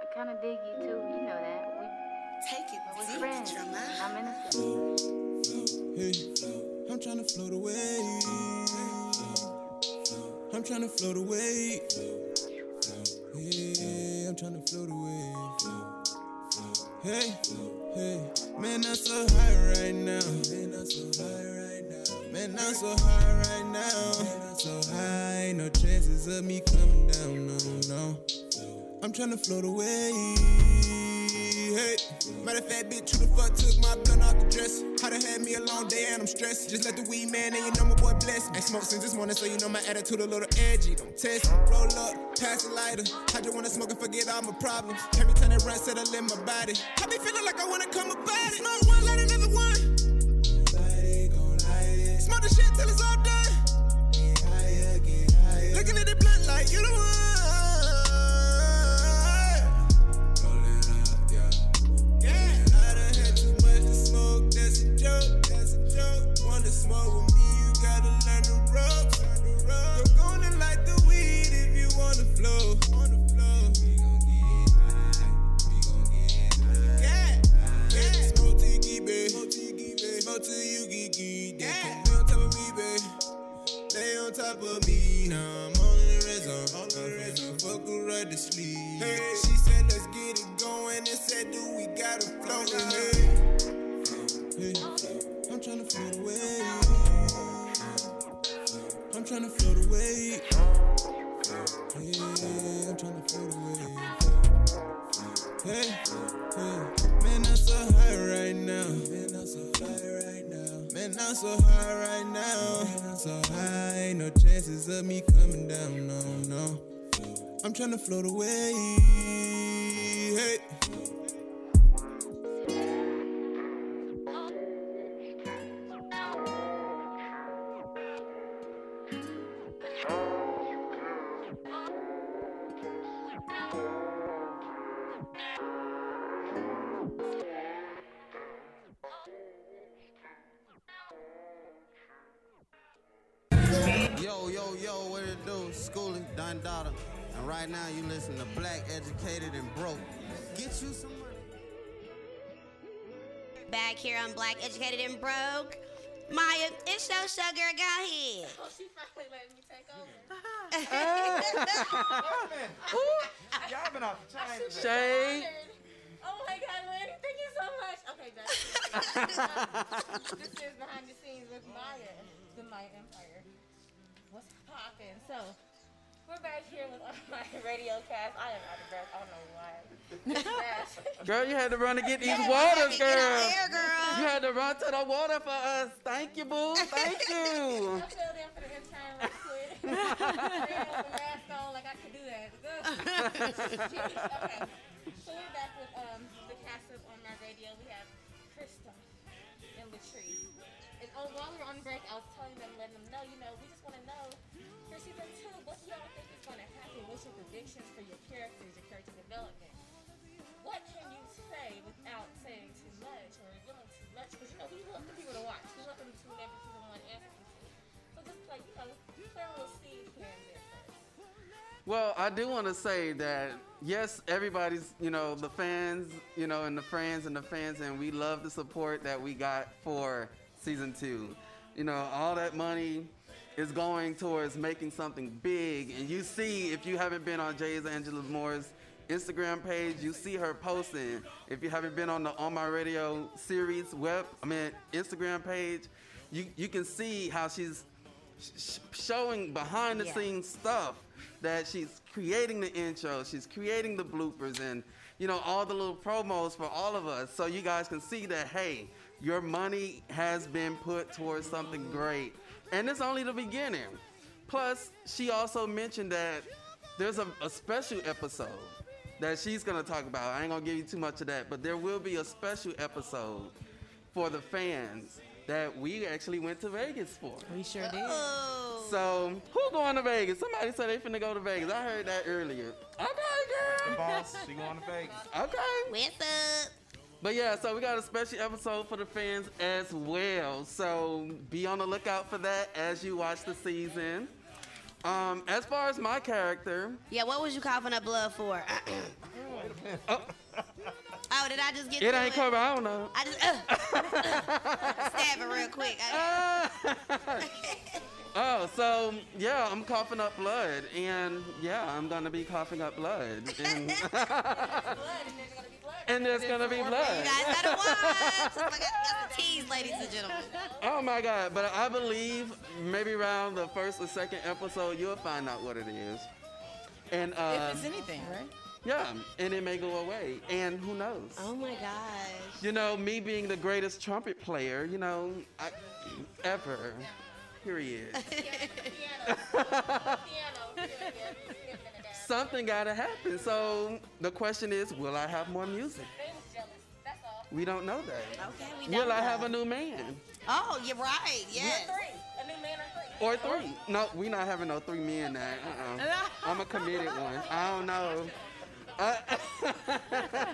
S18: I kind of dig you too. You know that. We
S19: take it.
S18: We're friends. I'm innocent.
S8: Hey, I'm trying to float away. I'm trying to float away. Yeah, I'm trying to float away. Hey, hey, man, I'm so high right now. Man, I'm so high right now. Man, I'm so high right now. So high, no chances of me coming down. No, no. I'm trying to float away. Matter of fact, bitch, who the fuck took my blunt off the dress? How to had me a long day and I'm stressed. Just let the weed man and you know my boy bless. Ain't smoked since this morning, so you know my attitude a little edgy. Don't test. Roll up, pass the lighter. I just wanna smoke and forget all my problems. Every time that run settle in my body. I be feeling like I wanna come about it. Smoke one, light another one. Smoke the shit till it's all done. Get higher, get higher. Looking at the blunt like you the one. Top of me, now I'm on the zone. On the zone, fuck her right to sleep. Hey, she said let's get it going, and said do we gotta flow? Hey, hey, I'm tryna float away. I'm tryna float away.
S19: Hey, I'm tryna float away. Hey, hey, man, I'm so high right now. Man, I'm so high right now. I'm so high, ain't no chances of me coming down. No, no. I'm tryna float away. Hey.
S1: Here on Black Educated and Broke. Maya, it's your sugar. Go ahead.
S3: Oh, she finally let me take over.
S5: Y'all been off the chain. today.
S11: Shade.
S3: Oh my God, Lanny, thank you so much. Okay, back. this is behind the scenes with Maya, the Maya Empire. What's poppin'? So, we're back here with my radio cast. I am out of breath. I don't know why.
S11: Girl, you had to run to get these waters, girl.
S3: there, girl.
S11: You had to run to the water for us. Thank you, boo. Thank you.
S3: I filled in for the intern real quick. Ran with the mask on like I could do that. okay. So we're back with um, the cast of on my radio. We have Christoph and Latrece. And oh, while we were on break, I was telling them, letting them know, you know, we just want to know for season two, what y'all think is going to happen? What's your predictions for your characters, your character development? What can you say without saying too much or revealing too much? Because you know we want the people to watch. We want them to tune every season one season. So just like you know, plant a little seed here and there.
S11: Well, I do want to say that yes, everybody's, you know, the fans, you know, and the friends and the fans, and we love the support that we got for season two. You know, all that money is going towards making something big, and you see if you haven't been on Jay's Angela Moore's Instagram page, you see her posting. If you haven't been on the On My Radio series web, I mean Instagram page, you you can see how she's sh- showing behind the
S20: Yeah.
S11: scenes stuff that she's creating the intro, she's creating the bloopers and you know all the little promos for all of us so you guys can see that hey, your money has been put towards something great. And it's only the beginning. Plus, she also mentioned that there's a, a special episode that she's gonna talk about. I ain't gonna give you too much of that, but there will be a special episode for the fans that we actually went to Vegas for.
S12: We sure did. Oh.
S11: So who going to Vegas? Somebody said they finna go to Vegas. I heard that earlier. Okay, girl.
S5: The boss, she going to Vegas.
S11: Okay.
S1: What's up?
S11: But yeah, so we got a special episode for the fans as well. So be on the lookout for that as you watch the season. Um, as far as my character,
S1: Yeah, what was you coughing up blood for? oh, did I just get
S11: it ain't covered. I don't know.
S1: I just uh, stab it real quick.
S11: Oh, so yeah, I'm coughing up blood, and yeah, I'm gonna be coughing up blood, and, and there's gonna be blood.
S1: You guys gotta watch. I got, got the tease, ladies and gentlemen.
S11: Oh my God! But I believe maybe around the first or second episode, you'll find out what it is. And uh,
S12: if it's anything, right?
S11: yeah, and it may go away, and who knows?
S1: Oh my gosh.
S11: You know, me being the greatest trumpet player, you know, I, ever. Period. Something gotta happen. So the question is, will I have more music? We don't know that.
S1: Okay, we
S11: Will
S1: don't
S11: I
S1: know.
S11: have a new man?
S1: Oh, you're right. Yes.
S3: A new man or three?
S11: Or three? No, we not having no three men now. Uh-uh. I'm a committed one. I don't know. Uh,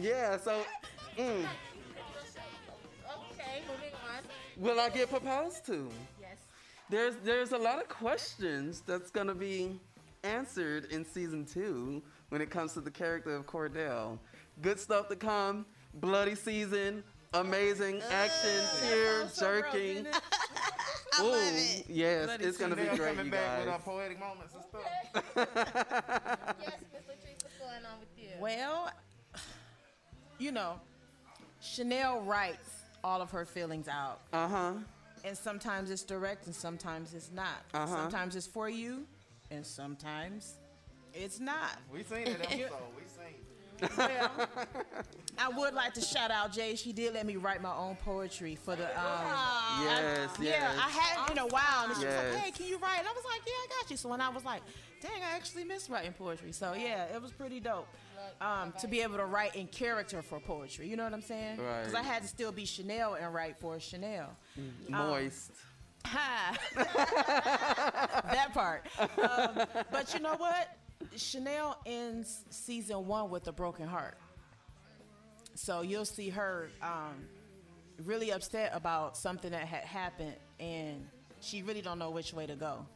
S11: yeah. So, mm,
S3: Okay, moving on.
S11: Will I get proposed to?
S3: Yes.
S11: There's there's a lot of questions that's gonna be answered in season two when it comes to the character of Cordell. Good stuff to come. Bloody season. Amazing action, tear jerking.
S1: I
S11: Ooh,
S1: love it.
S11: yes,
S5: Bloody
S11: it's gonna be
S5: Cordell
S11: great,
S5: coming
S11: you
S5: back with
S11: guys.
S5: our poetic moments and stuff.
S3: Yes, Miss Latrece, what's going on with you?
S12: Well, you know, Chanel writes all of her feelings out.
S11: Uh huh.
S12: And sometimes it's direct and sometimes it's not.
S11: Uh-huh.
S12: Sometimes it's for you and sometimes it's not.
S5: We seen that episode. We seen.
S12: Well, I would like to shout out Jay. She did let me write my own poetry for the. Um,
S11: Yes,
S12: I,
S11: yes.
S12: Yeah, I hadn't in a while, and she was like, "Hey, can you write?" And I was like, "Yeah, I got you." So when I was like, "Dang, I actually miss writing poetry," so yeah, it was pretty dope. Um, to be able to write in character for poetry, you know what I'm saying? Because I had to still be Chanel and write for Chanel. Um,
S11: Moist.
S12: Ha. that part. Um, but you know what? Chanel ends season one with a broken heart. So you'll see her um, really upset about something that had happened, and she really don't know which way to go.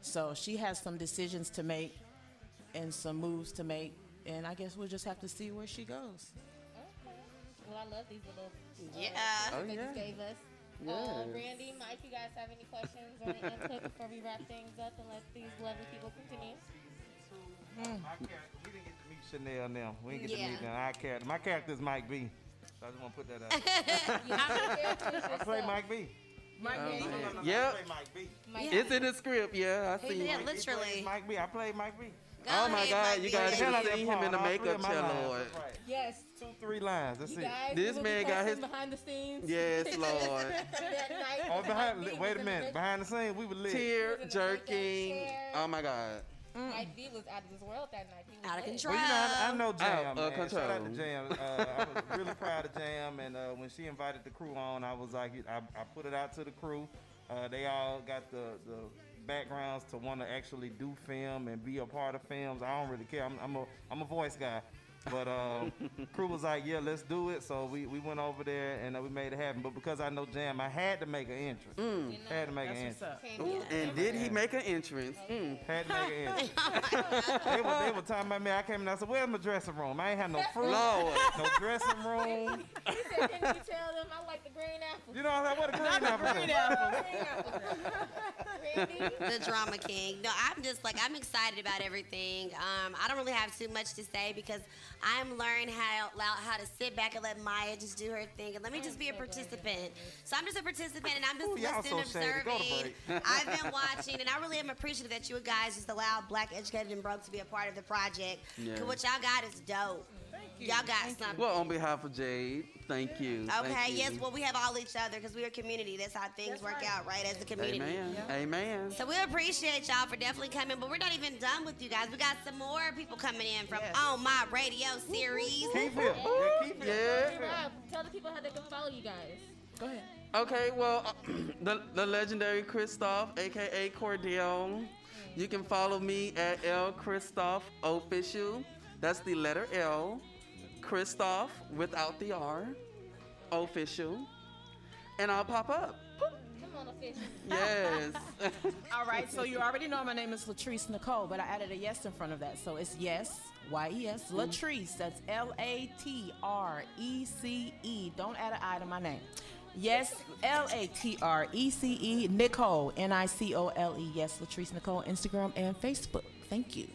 S12: So she has some decisions to make and some moves to make, and I guess we'll just have to see where she goes.
S3: Well, I love these little
S1: Yeah.
S3: uh,
S1: Oh,
S3: that
S1: yeah.
S3: you gave us.
S1: Yes.
S3: Uh, Brandy, Mike, you guys have any questions or any input before we wrap things up and let these lovely people continue? Mm.
S5: My character, we didn't get to meet Chanel now. We didn't get
S3: Yeah.
S5: to meet them. Our character, my character is Mike B. So I just want to put that out.
S3: You have any characters
S5: I play
S3: yourself?
S5: Mike B.
S12: Mike
S11: Oh,
S12: B.
S11: man.
S5: No, no, no,
S11: Yep.
S5: I play Mike B.
S3: Mike
S11: It's in the script, yeah. I see.
S1: did,
S11: it.
S1: literally.
S5: Mike B. I played Mike B.
S11: Oh my God, you guys
S5: Tell
S11: should
S5: her
S11: see him in the
S5: part, all three
S11: makeup
S5: of my
S11: chair. Lord.
S5: Right.
S3: Yes.
S5: Two, three lines. That's
S3: You
S5: it.
S3: guys
S11: This man
S3: be
S11: got his-
S3: behind the scenes.
S11: Yes, Lord.
S3: that night
S5: Oh, behind,
S3: Mike
S5: wait a minute. Behind the scenes, we were lit.
S11: Tear
S3: in the makeup
S11: jerking. Oh my God.
S3: Mike B was out of this world that night. He was
S1: Out of
S3: lit.
S1: control.
S5: Well, you know, I, I know Jam,
S11: Out of
S5: man. Shout out to. Jam. Uh, I was really proud of Jam, and uh, when she invited the crew on, I was like, I, I put it out to the crew. Uh, they all got the, the backgrounds to want to actually do film and be a part of films. I don't really care. I'm, I'm a I'm a voice guy. But um, crew was like, yeah, let's do it. So we, we went over there and uh, we made it happen. But because I know Jam, I had to make an entrance.
S11: Mm.
S5: Had to make an entrance.
S11: Ooh, and did he make an entrance? Mm.
S5: Had to make an entrance. they, were, they were talking about me. I came in. I said, "Where's my dressing room? I ain't had no fruit,
S11: Lord.
S5: no dressing room.
S3: He said, "Can you tell them I like the green apple?"
S5: You know what I'm saying? What a green apple.
S12: Green
S5: is.
S12: apple.
S1: The drama king. No, I'm just like I'm excited about everything. Um, I don't really have too much to say because I'm learning how how to sit back and let Maya just do her thing and let me just be a participant. So I'm just a participant and I'm just
S5: Ooh,
S1: listening,
S5: so shady. Go to
S1: observing. I've been watching and I really am appreciative that you guys just allowed Black Educated and Broke to be a part of the project.
S11: Yes.
S1: What y'all got is dope. Y'all got something.
S11: Well, on behalf of Jade, thank you.
S1: Okay,
S11: Thank
S1: yes,
S11: you.
S1: well, we have all each other because we're a community. That's how things work out, right, as a community.
S11: Amen. Amen.
S1: So we appreciate y'all for definitely coming, but we're not even done with you guys. We got some more people coming in from On My Radio series.
S5: Keep it. Yeah, keep it.
S11: Yeah.
S3: Rob, tell the people how they can follow you guys.
S12: Go ahead.
S11: Okay, well, uh, the, the legendary Christoph, aka Cordell. You can follow me at L Christoph Official. That's the letter L. Christoph without the R. Official. And I'll pop up.
S3: Come on, official.
S11: Yes.
S12: All right, so you already know my name is Latrece Nicole, but I added a yes in front of that. So it's yes, Y E S, mm-hmm. Latrece. That's L A T R E C E. Don't add an I to my name. Yes, L A T R E C E, Nicole, N I C O L E. Yes, Latrece Nicole, Instagram and Facebook. Thank you.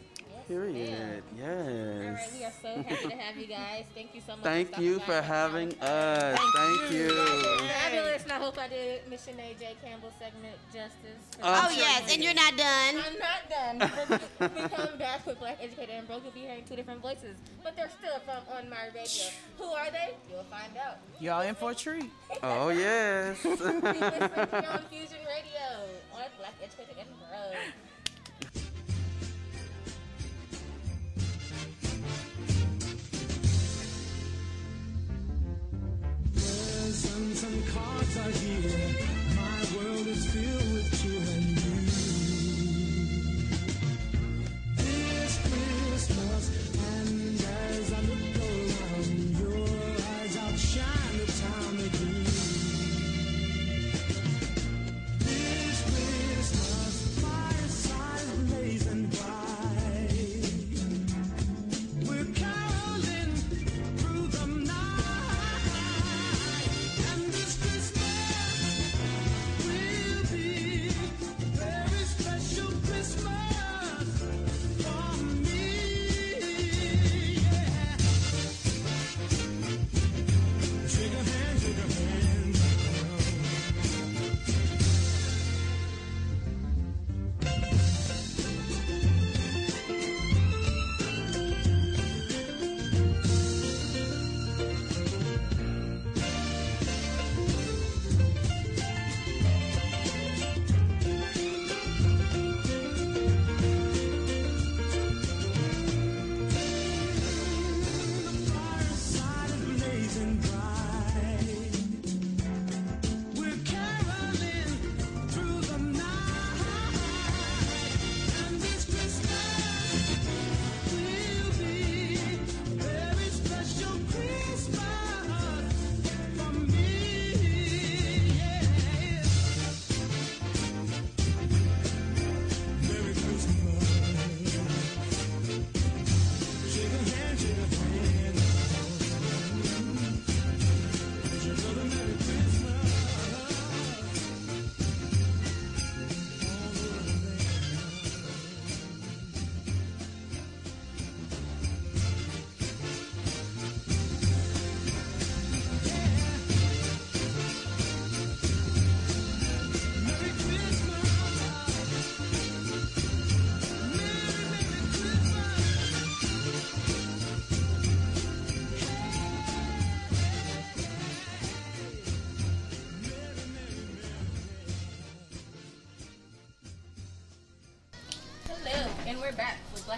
S11: Period. Yes.
S3: All right, we are so happy to have you guys. Thank you so much.
S11: Thank
S3: stopping
S11: you for having
S3: hanging
S11: us. Thank
S3: You guys
S11: you.
S3: fabulous, and I hope I did Miss Shanae J. Campbell segment justice.
S11: I'm
S1: Oh, yes, and you're not done.
S3: I'm not done. When we come back with Black Educated and Broke, you'll be hearing two different voices, but they're still from On My Radio. Who are they? You'll find out.
S12: Y'all in for a treat.
S11: Oh, yes.
S3: Keep listening to on Fusion Radio on Black Educated and Broke.
S21: Are here. My world is filled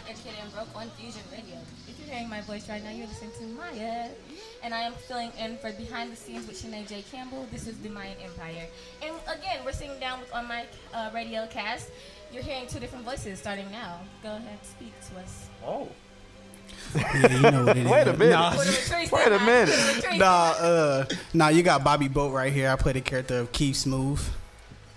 S15: back with Black Educated and Broke on Fusion Radio. If you're hearing my voice right now, you're listening to Maya. And I am filling in for Behind the Scenes with Shanae J. Campbell. This is the Mayan Empire. And again, we're sitting down with on my uh, radio cast. You're hearing two different voices starting now. Go ahead, speak to us.
S5: Oh.
S20: Yeah, you know what it is.
S5: Wait a minute.
S20: Nah,
S5: Wait a minute.
S20: nah, uh, nah, you got Bobby Boat right here. I play the character of Keith Smooth.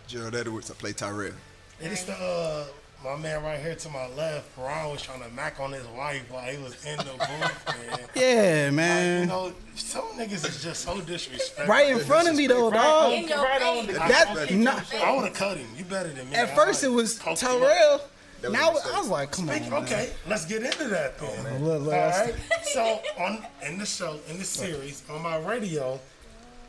S22: Gerald Edwards, I play Tyrell.
S6: And it's the uh, my man right here to my left. Ron was trying to mac on his wife while he was in the booth, man.
S20: Yeah, man.
S6: You know, some niggas is just so disrespectful.
S20: Right in front of me, though, dog.
S6: Right, on- right on the
S20: That- nah.
S6: I would have cut him. You better than me.
S20: At
S6: I
S20: first it was
S6: poked him
S20: Tyrell.
S6: up.
S20: Now I was like, come on.
S6: Speak-
S20: man.
S6: okay, let's get into that then.
S20: Look, look,
S6: All. So on in the show, in the series, on my radio,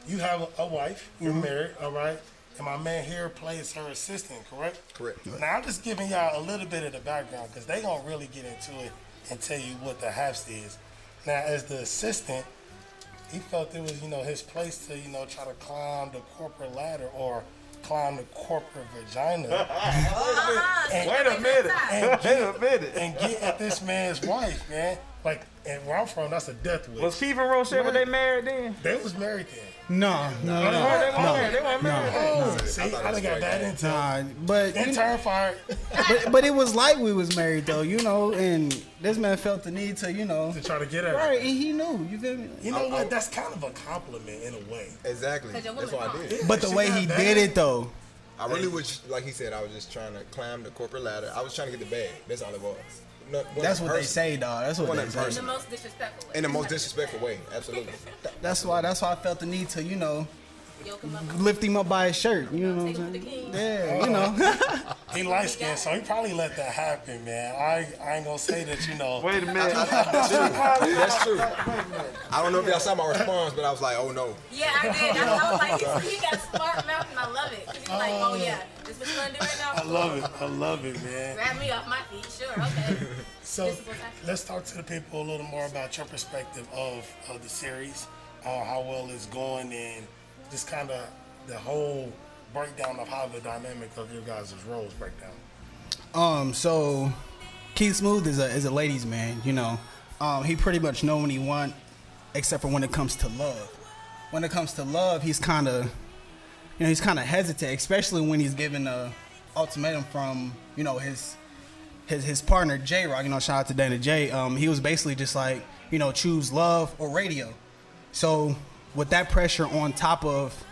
S6: you have a, a wife. You're
S20: Mhm.
S6: married. All right. And my man here plays her assistant, correct?
S22: Correct.
S6: Now I'm just giving y'all a little bit of the background because they gonna really get into it and tell you what the haps is. Now, as the assistant, he felt it was you know his place to you know try to climb the corporate ladder or climb the corporate vagina. And-
S5: Wait a minute.
S6: and
S5: Wait
S6: get-
S5: a minute.
S6: And get at this man's wife, man. Like, and where I'm from, that's a death wish.
S5: Was Keith and Rochelle, were they married then?
S6: They was married then.
S20: No, no, no,
S6: they weren't- they weren't
S20: no,
S6: married. They weren't
S20: no,
S6: married.
S20: no.
S6: Oh, see, I done got that into
S20: Nah, but you
S6: Intern fired.
S20: but, but it was like we was married though, you know, and this man felt the need to, you know,
S6: to try to get at her.
S20: Right, and he knew. You feel me?
S6: You know what? That's kind of a compliment in a way.
S22: Exactly. That's why I
S6: wrong.
S22: did.
S20: But the way he did it though,
S22: I really was, like he said, I was just trying to climb the corporate ladder. I was trying to get the bag. That's all it was. No, wasn't
S20: that's what they say, dog. That's what
S22: Wasn't
S20: they
S22: in
S20: say.
S15: The most disrespectful way.
S22: In the most disrespectful way, absolutely.
S20: That's why. That's why I felt the need to, you know, lift him up by his shirt. You know what I'm saying? Yeah, you know.
S6: he light skinned, so he probably let that happen, man. I, I ain't gonna say that, you know.
S5: Wait a minute.
S22: That's true. That's true. I don't know if y'all saw my response, but I was like, oh no.
S15: Yeah, I did. I, I was like, he, he got a smart mouth, and I love it. he's like, oh yeah, this what you gonna do right now?
S6: I love it. I love it, man.
S15: Grab me off my feet, sure, okay.
S6: So
S15: This is what's happening.
S6: let's talk to the people a little more about your perspective of, of the series, uh, how well it's going, and just kind of the whole breakdown of how the dynamic of your guys' roles break down.
S20: Um, so Keith Smooth is a is a ladies man, you know. Um, he pretty much know what he want, except for when it comes to love. When it comes to love, he's kind of, you know, he's kind of hesitant, especially when he's given a ultimatum from, you know, his his his partner J Rock. You know, shout out to Dana J. Um, he was basically just like, you know, choose love or radio. So with that pressure on top of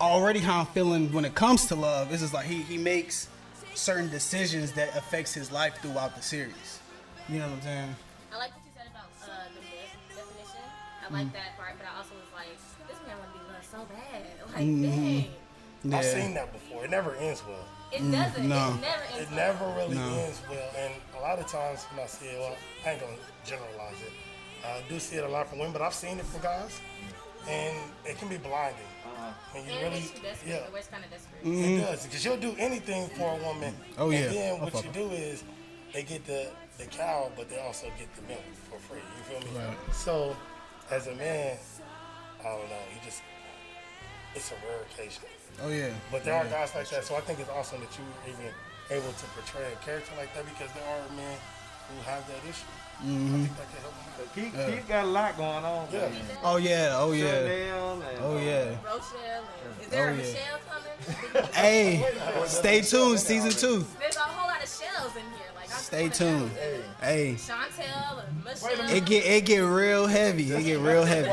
S20: already how I'm feeling when it comes to love, it's just like he he makes certain decisions that affects his life throughout the series. You know what I'm saying?
S15: I like what you said about uh, the myth definition. I like
S20: Mm.
S15: that part, but I also was like, this man want to be loved so bad. Like,
S20: Mhm.
S15: dang.
S6: I've
S20: Yeah.
S6: seen that before. It never ends well.
S15: It
S20: Mm,
S15: doesn't.
S20: no.
S15: It never ends
S6: It
S15: well.
S6: never really
S20: No.
S6: ends well, and a lot of times when I see it, well, I ain't gonna generalize it. I do see it a lot from women, but I've seen it from guys, and it can be blinding. Uh, when you
S15: And it
S6: really,
S15: makes you desperate.
S6: yeah,
S15: The kind of desperate.
S6: It mm-hmm. does because you'll do anything for a woman.
S20: Oh, yeah.
S6: And then
S20: I
S6: what you do is they get the the cow, but they also get the milk for free. You feel me?
S20: Right.
S6: So, as a man, I don't know. You just it's a rare occasion.
S20: Oh yeah.
S6: But there are
S20: Yeah.
S6: guys like that, so I think it's awesome that you were even able to portray a character like that because there are men who have that issue. I
S20: Mhm.
S6: think that can help them out.
S5: Keith,
S20: Yeah.
S5: Keith got a lot going on.
S6: Yeah.
S5: man.
S20: Oh yeah. Oh yeah.
S5: Chanel and,
S20: Oh
S5: uh,
S20: yeah.
S15: Rochelle. and- Is there
S20: Oh,
S15: a
S20: yeah.
S15: Michelle coming?
S20: Hey, stay tuned. Season two.
S15: There's a whole lot of shells in here. Like, I just
S20: Stay tuned. Hey,
S15: Chantel
S20: it get it get real heavy. It get real heavy.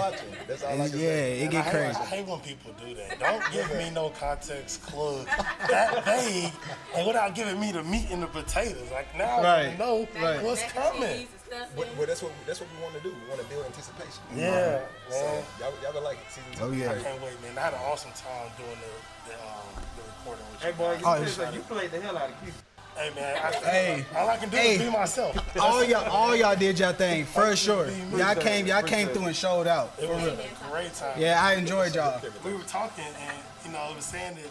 S22: That's all I
S20: yeah,
S22: say.
S20: it get
S6: I hate,
S20: crazy.
S6: I hate when people do that. Don't give me no context clue that vague and without giving me the meat and the potatoes. Like now I
S20: Right,
S6: know
S20: right.
S6: what's
S15: Mac
S6: coming.
S15: cheese and.
S22: Well, well, that's what that's what we want to do. We want to build anticipation.
S6: Yeah,
S22: So y'all, y'all gonna like it. Season two.
S20: Oh, yeah.
S6: I can't wait, man. I had an awesome time doing the the, um, the recording with you.
S5: Hey
S6: boy,
S5: you,
S20: Oh,
S5: played, you played the hell out of Keith.
S6: Hey man, I,
S20: Hey.
S6: all I can do
S20: Hey.
S6: is be myself.
S20: All y'all, all y'all did y'all thing for sure.
S6: me.
S20: Y'all came, y'all came through and showed out.
S6: It
S20: For
S6: was
S20: real.
S6: a great time.
S20: Yeah, I enjoyed y'all.
S6: We were talking, and you know, I was saying that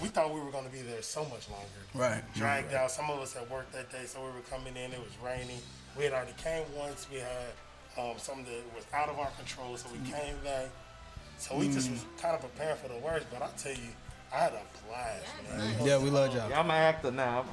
S6: we thought we were going to be there so much longer.
S20: Right.
S6: Dragged out. Some of us had worked that day, so we were coming in. It was raining. We had already came once. We had um, something that was out of our control, so we came back. So we just
S20: Mm.
S6: was kind of preparing for the worst. But I tell you, I had a blast, man.
S20: Yeah, we love y'all.
S5: Yeah, I'm an actor now.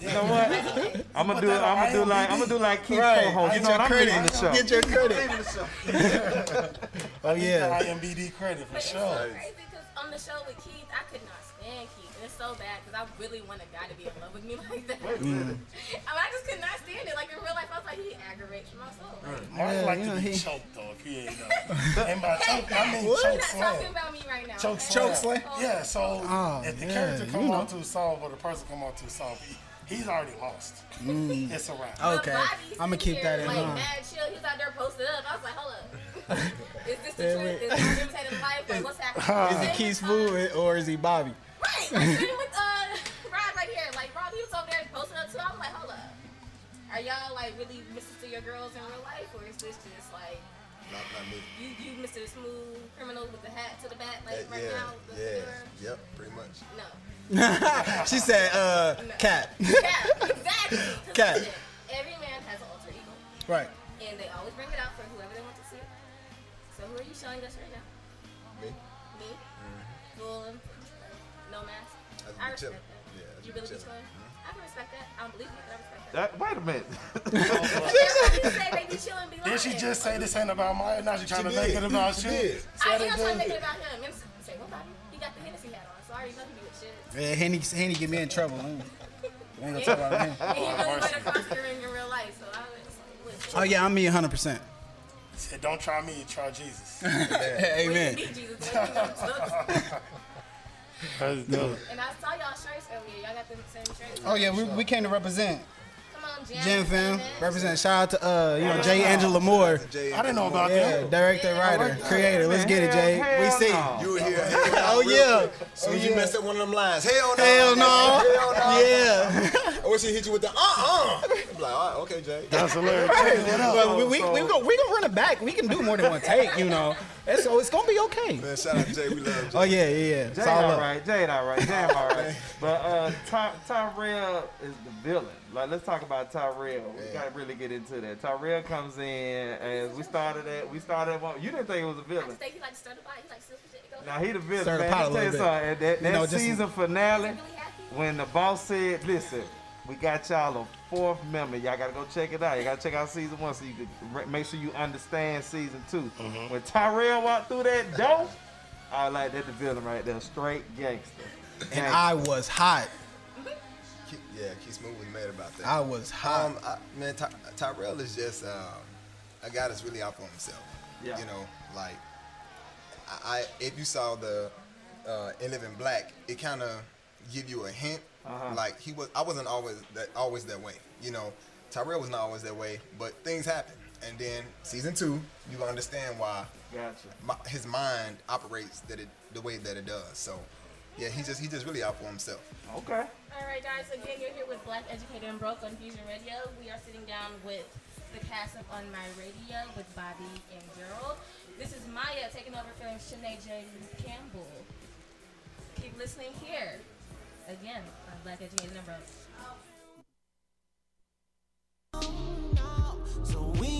S5: You know what? I'm gonna do. I'm gonna do like. I'm gonna do like Keith
S20: Right.
S5: co-host. You
S20: Get
S5: know
S20: your
S5: what? I'm
S20: credit.
S5: leaving the show.
S20: Get your credit. oh yeah.
S6: IMBD credit for
S3: But it's
S6: sure.
S3: so crazy because on the show with Keith, I could not stand Keith. And it's so bad because I really want a guy to be in love with me like that.
S20: Wait a minute.
S3: I, just could not stand it. Like in real life, I was like, he aggravates my soul. Like,
S6: Mark
S20: Yeah,
S6: like
S20: you
S6: to be
S20: he-
S6: choked though. If you ain't know. and by choke, I mean
S20: What?
S6: choke
S3: You're not
S6: slam.
S3: talking about me right now.
S6: Choke
S3: okay?
S6: slam.
S20: Choke slam?
S6: Yeah. So
S20: Oh,
S6: if the
S20: yeah,
S6: character
S20: you
S6: come
S20: know.
S6: on too soft or the person come on too soft, he, he's already lost.
S20: Mm.
S6: It's a wrap.
S20: Okay. I'm gonna keep
S3: here,
S20: that in
S3: like,
S20: mind.
S3: Mad chill. He's out there posted up. I was like, hold up. Is this the truth? Is this imitating life? Like, what's happening?
S20: Is it Keith Smooth or is he Bobby?
S3: Right. Like, with uh, Rod right here. Like, Rob, he was over there posting up too. I'm like, hold up. Are y'all like really Mr. to your girls in real life, or is this just like
S22: Not, not me.
S3: you, you Mr. Smooth criminal with the hat to the back, like
S22: Uh,
S3: right
S22: yeah,
S3: now? The
S22: yeah,
S3: fedora?
S22: yep, pretty much.
S3: No.
S20: she said, uh, cat.
S3: Yeah, exactly.
S20: Cat.
S3: listen, Every man has an alter ego,
S20: Right.
S3: and they always bring it out for whoever they want to see. So who are you showing us right now?
S22: Me?
S3: Me? Full and no mask.
S22: I
S3: I respect
S22: chilling.
S3: that.
S22: Yeah, I
S3: you really be
S22: chilling.
S3: Chilling? I can respect that. I don't believe you, but I respect that.
S5: That, wait a minute.
S3: Everybody say they be chilling, be lying.
S6: Did she just say this ain't about Maya? Now she trying to
S22: She
S6: make it about
S22: She
S6: you.
S22: did.
S6: Say
S3: I
S6: it
S3: am trying to make it about him. And say, what about him? He got the Hennessy hat on, so I already know he be with shit.
S20: Yeah, Henny, Henny get me in trouble. We ain't gonna talk about him.
S3: And he really went across the ring in real life, so I was like.
S20: Oh yeah, I'm me 100. percent
S6: Said, don't try me, you try Jesus.
S20: Amen.
S3: We need Jesus, but we know Jesus.
S6: That's dope.
S3: And I saw y'all shirts earlier. Y'all got the same shirts.
S20: Oh yeah, we, we came to represent.
S3: Come on, Jam.
S20: Jam fam, represent. Shout out to uh, you know, Jade Angela Moore.
S6: I didn't know about
S20: Yeah,
S6: that.
S20: director, writer, creator. Let's get it, Jay. We see.
S22: You were here.
S20: Oh yeah.
S22: Soon as you messed up one of them lines, hell no.
S20: Hell no.
S22: Hell no.
S20: Yeah.
S22: I wish he hit you with the uh uh. I'm like, all right, okay, Jay.
S6: That's hilarious. Hey.
S20: But we we we gonna, we gonna run it back. We can do more than one take, you know. And so it's gonna be okay.
S22: Man, shout out to Jay. We love Jay.
S20: Oh yeah, yeah, yeah. It's
S5: Jade
S20: all
S5: all
S20: up.
S5: right. Jade all right. Jam all right. But uh, Ty- Tyrell is the villain. Like, let's talk about Tyrell. We gotta really get into that. Tyrell comes in and we started at. We started at one. You didn't think it was a villain.
S3: just think he like to stir the pot. He like silver shit. Go
S5: Now he the villain,
S20: Stir the
S5: man.
S20: pot a
S5: Let me tell you
S20: little bit.
S5: something. That, that
S20: You know, just-
S5: season finale, when the boss said, "Listen, we got y'all a fourth member. Y'all gotta go check it out. You gotta check out season one so you can re- make sure you understand season 2
S20: Mm-hmm.
S5: When Tyrell walked through that door, I was like that the villain right there, straight gangster.
S20: And I was hot.
S22: Keith- Yeah, Keith Smooth was mad about that.
S20: I was hot.
S22: Um, I, man, Ty- Tyrell is just um, a guy that's really out for himself.
S5: Yeah.
S22: You know, like I, I if you saw the uh, In Living Black, it kind of give you a hint.
S5: Uh-huh.
S22: Like he was, I wasn't always that always that way. You know, Tyrell was not always that way, but things happen. And then season two, you understand why
S5: Gotcha.
S22: my, his mind operates that it the way that it does. So, yeah, he just he just really out for himself.
S5: Okay.
S3: All right, guys. Again, you're here with Black Educator and Broke on Fusion Radio. We are sitting down with the cast of On My Radio with Bobby and Gerald. This is Maya taking over for Shanae J. Campbell. Keep listening here. Again, on Black Educator and Broke.
S23: So we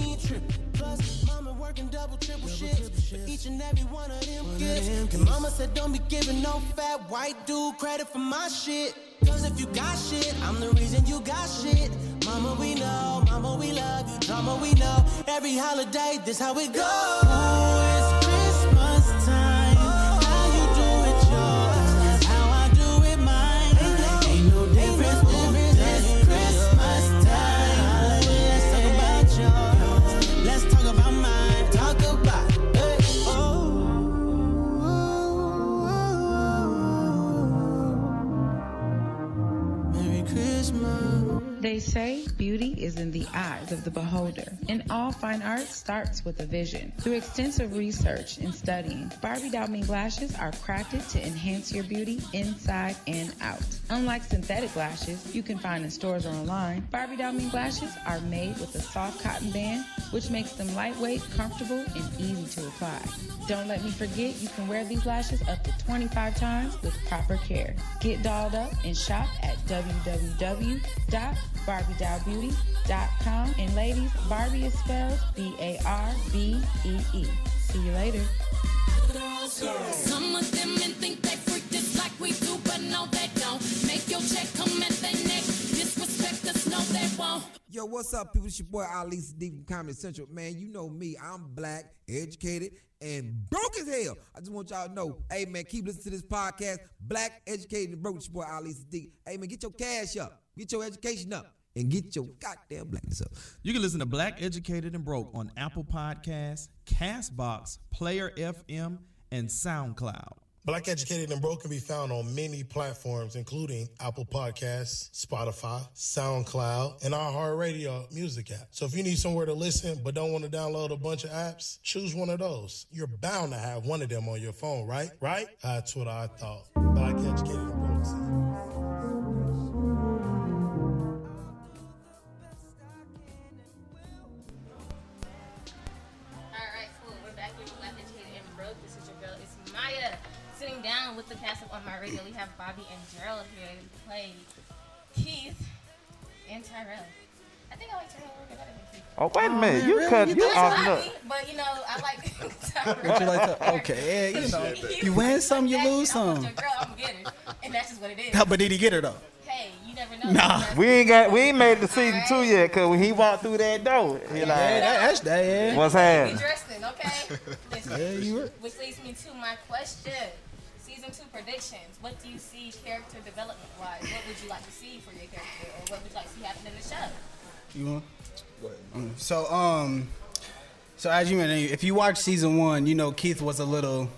S23: Plus, mama working double, triple shifts for each and every one of them gifts. And mama said, don't be giving no fat white dude credit for my shit. Cause if you got shit, I'm the reason you got shit. Mama, we know, mama, we love you. Drama, we know. Every holiday, this how it goes.
S14: They say beauty is in the eyes of the beholder, and all fine art starts with a vision. Through extensive research and studying, Barbie Doll Mink lashes are crafted to enhance your beauty inside and out. Unlike synthetic lashes you can find in stores or online, Barbie Doll Mink lashes are made with a soft cotton band, which makes them lightweight, comfortable, and easy to apply. Don't let me forget you can wear these lashes up to 25 times with proper care. Get dolled up and shop at www.barbiedollbeauty.com. And ladies, Barbie is spelled B-A-R-B-E-E. See you later.
S24: Some of them men think they freak just like we do, but no, they don't. Make your check come at their neck. Disrespect
S25: Yo, what's up, people? It's your boy Ali Siddiq from Comedy Central. Man, you know me. I'm black, educated, and broke as hell. I just want y'all to know, hey man, keep listening to this podcast. Black, educated, and broke. It's your boy Ali Siddiq. Hey man, get your cash up, get your education up, and get your goddamn blackness up.
S26: You can listen to Black Educated and Broke on Apple Podcasts, Castbox, Player FM, and SoundCloud.
S6: Black Educated and Broke can be found on many platforms, including Apple Podcasts, Spotify, SoundCloud, and iHeartRadio music app. So if you need somewhere to listen but don't want to download a bunch of apps, choose one of those. You're bound to have one of them on your phone, right? Right? That's what I thought. Black Educated
S3: the cast of On My Radio, we have Bobby and Gerald here to play Keith and Tyrell. I think I like Tyrell a little bit better than Keith.
S5: Oh, wait a oh, minute. You
S20: really?
S5: cut
S20: You
S5: you
S20: think
S5: off
S20: so?
S3: Bobby, but you know, I like Tyrell.
S20: Would you like to? Okay, yeah, you know, you win some, you lose some.
S3: Your girl, I'm getting her. And that's just what it is.
S20: But did he get her though?
S3: Hey, you never know.
S20: Nah.
S5: We ain't got we ain't made the season two yet, cause when he walked through that door, he like,
S20: Yeah, that- that's that. Yeah.
S5: What's happening?
S3: Interesting, okay? Listen,
S20: Yeah, you were-
S3: Which leads me to my question. Two predictions. What do you see character development wise? What would you like to see for your character, or what would you like to see happen in the show?
S20: You want? Mm. So um, so as you mentioned, if you watch season one, you know Keith was a little,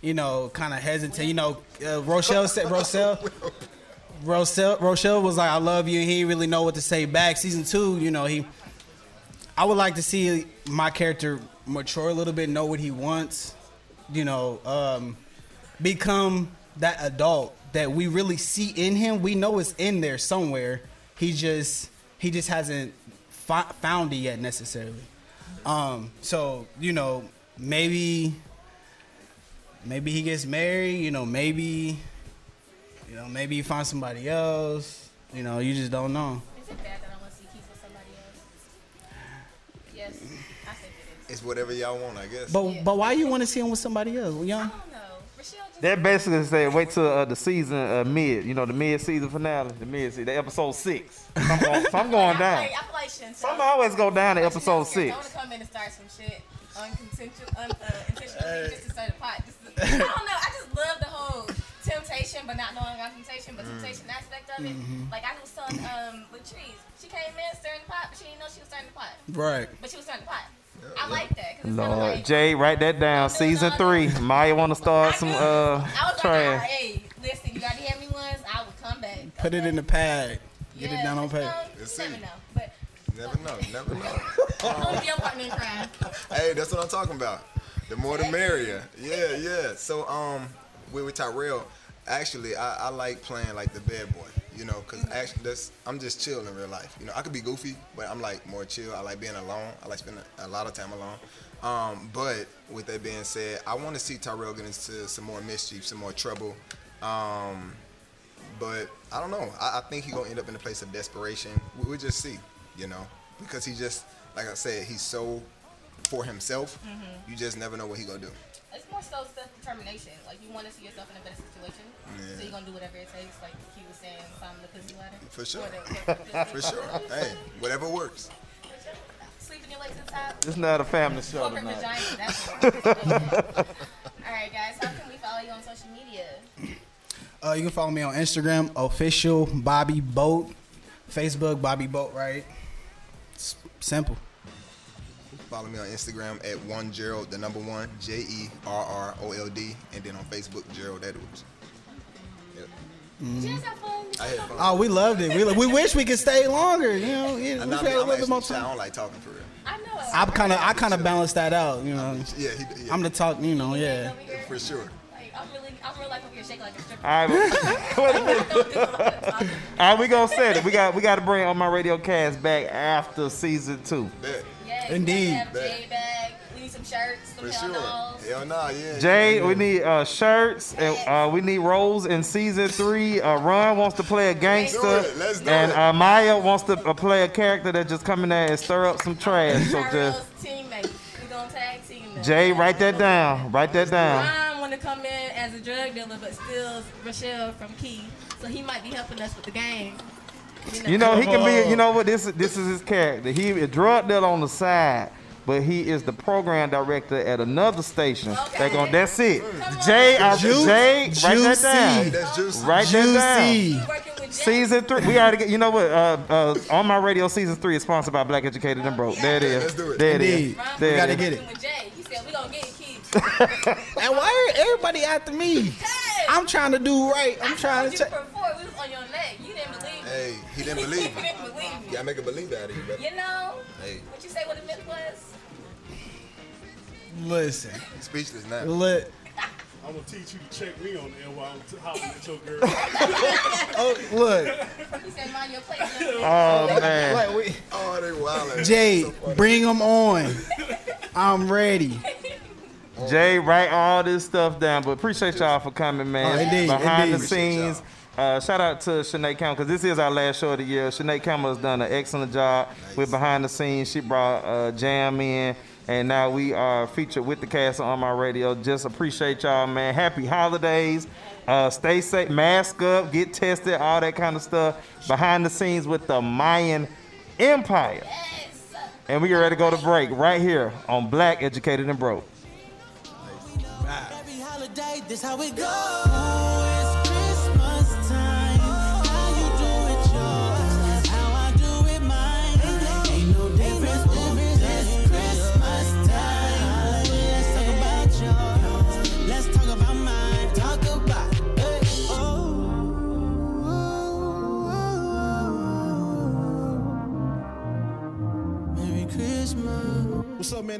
S20: you know, kind of hesitant. You know, uh, Rochelle said Rochelle. Rochelle, Rochelle was like, "I love you." He didn't really know what to say back. Season two, you know, he. I would like to see my character mature a little bit, know what he wants, you know, um, become that adult that we really see in him. We know it's in there somewhere. He just he just hasn't fi- found it yet necessarily. Um, so you know, maybe maybe he gets married. You know, maybe you know maybe he finds somebody else. You know, you just don't know.
S3: Is it bad that I want to see Keith with somebody else? Yes, I think it is.
S22: It's whatever y'all want, I guess.
S20: But but why you want to see him with somebody else? Well, young.
S5: That basically said wait till uh, the season uh, mid, you know, the mid season finale, the mid season, the episode six. So I'm going, so I'm going down.
S3: I feel like, I feel like Shinzo.
S5: Some always go down to episode
S3: I want
S5: six.
S3: to come in and start some shit uncontentional, un, uh, intentionally just to start a pot. Just to, I don't know. I just love the whole temptation, but not knowing about temptation, but
S20: Mm.
S3: temptation aspect of it.
S20: Mhm.
S3: Like I was telling um Latrece, she came in stirring the pot, but she didn't know she was stirring the pot.
S20: Right.
S3: But she was stirring the pot. I like that. 'cause it's
S5: Lord,
S3: like,
S5: Jay, write that down. Season three. Maya want to start some uh
S3: I was like, hey, listen, you got to hand me ones. I will come back.
S20: Put it in the pad. Get it down on pad.
S22: Let's
S3: You
S22: see.
S3: never know. But
S22: Never know, never know.
S3: only your partner in crime.
S22: hey, that's what I'm talking about. The more the merrier. Yeah, yeah. So um, with, with Tyrell, actually, I, I like playing like the bad boy. You know, cause actually, that's I'm just chill in real life. You know, I could be goofy, but I'm like more chill. I like being alone. I like spending a lot of time alone. Um, but with that being said, I want to see Tyrell get into some more mischief, some more trouble. Um, but I don't know. I, I think he's gonna end up in a place of desperation. We, we'll just see, you know, because he just, like I said, he's so for himself.
S3: Mhm.
S22: You just never know what he gonna do.
S3: It's more so self determination. Like you want to see yourself in a better situation, so you're gonna do whatever it takes. Like he was saying, climb the pussy ladder.
S22: For sure.
S3: The-
S22: For sure. Hey, whatever works.
S3: Sleeping your legs to top.
S5: It's not a family show
S3: Corporate
S5: tonight.
S3: vagina. That's All right, guys. How can we follow you on social media?
S20: Uh, you can follow me on Instagram, official Bobby Boat, Facebook Bobby Boat. Right. It's simple.
S22: Follow me on Instagram at one Jerrold, the number one J E R R O L D, and then on Facebook Jerrold Edwards. Yep.
S3: Did you guys have fun?
S22: I had fun.
S20: Oh, we loved it. We, we wish we could stay longer. You know, we
S22: I
S20: had
S22: know,
S20: a
S22: I'm,
S20: little bit more
S22: actually shy. I don't like talking for real.
S3: I know.
S20: I'm kind of, I kind of balance that out. You know.
S22: Yeah, he, yeah.
S20: I'm the talk. You know, yeah.
S22: For sure.
S3: Like I'm really, I'm real life over here shaking like a stripper.
S5: All right, wait a minute. All right, we gonna set it. We got we got to bring on my radio cast back after season two.
S3: Yes,
S20: Indeed.
S3: We have shirts, some
S22: For
S3: hell
S22: sure. Hell nah, yeah.
S5: Jay,
S22: yeah.
S5: we need uh, shirts and uh, we need roles in season three. Uh, Ron wants to play a gangster,
S22: Let's do it. Let's do
S5: and uh, Maya wants to uh, play a character that just come in there and stir up some trash. So
S3: Tyrell's
S5: just
S3: teammate. We gonna tag team them.
S5: Jay, write that down. Write that down.
S3: Ron want to come in as a drug dealer, but still Rochelle from Key, so he might be helping us with the gang.
S5: You know, he can be. You know what? This is this is his character. He a drug dealer on the side, but he is the program director at another station. They gon' That's it. Jay, I,
S20: Ju-
S5: Jay, write that
S20: Juicy.
S5: down.
S20: That's juicy.
S5: Write
S20: Juicy.
S5: that down. Season three. We already get. You know what? Uh, uh, on my radio, season three is sponsored by Black Educated and Broke. There it is.
S20: Let's do it.
S5: There it is.
S20: Indeed.
S5: There
S20: We
S5: it
S20: gotta
S5: is.
S20: get it.
S3: With Jay, he said we gonna get it, Keith.
S20: And why are everybody after me? I'm trying to do right. I'm trying to
S3: you
S20: check.
S3: before we was on your neck. You didn't believe me.
S22: Hey, he didn't believe
S3: you
S22: me.
S3: didn't believe me.
S22: You gotta make a believe out of you, brother.
S3: You know?
S22: Hey,
S3: What you say what the myth was?
S20: Listen.
S22: speechless now.
S20: Lit.
S27: I'm gonna teach you to check me on the air while I'm t- hollering at your girl.
S20: Oh, look.
S3: He said mind your place.
S5: Oh man.
S20: Like, we-
S22: Oh, they wildin'.
S20: Jay, bring them on. I'm ready.
S5: Jay, write all this stuff down. But appreciate y'all for coming, man.
S20: Oh, indeed,
S5: Behind
S20: indeed.
S5: the scenes. Uh, shout out to Shanae Campbell because this is our last show of the year. Shanae Campbell has done an excellent job with behind the scenes. She brought uh, Jam in, and now we are featured with the cast on my radio. Just appreciate y'all, man. Happy holidays. Uh, stay safe, mask up, get tested, all that kind of stuff. Behind the scenes with the Mayan Empire. And we get ready to go to break right here on Black Educated and Broke.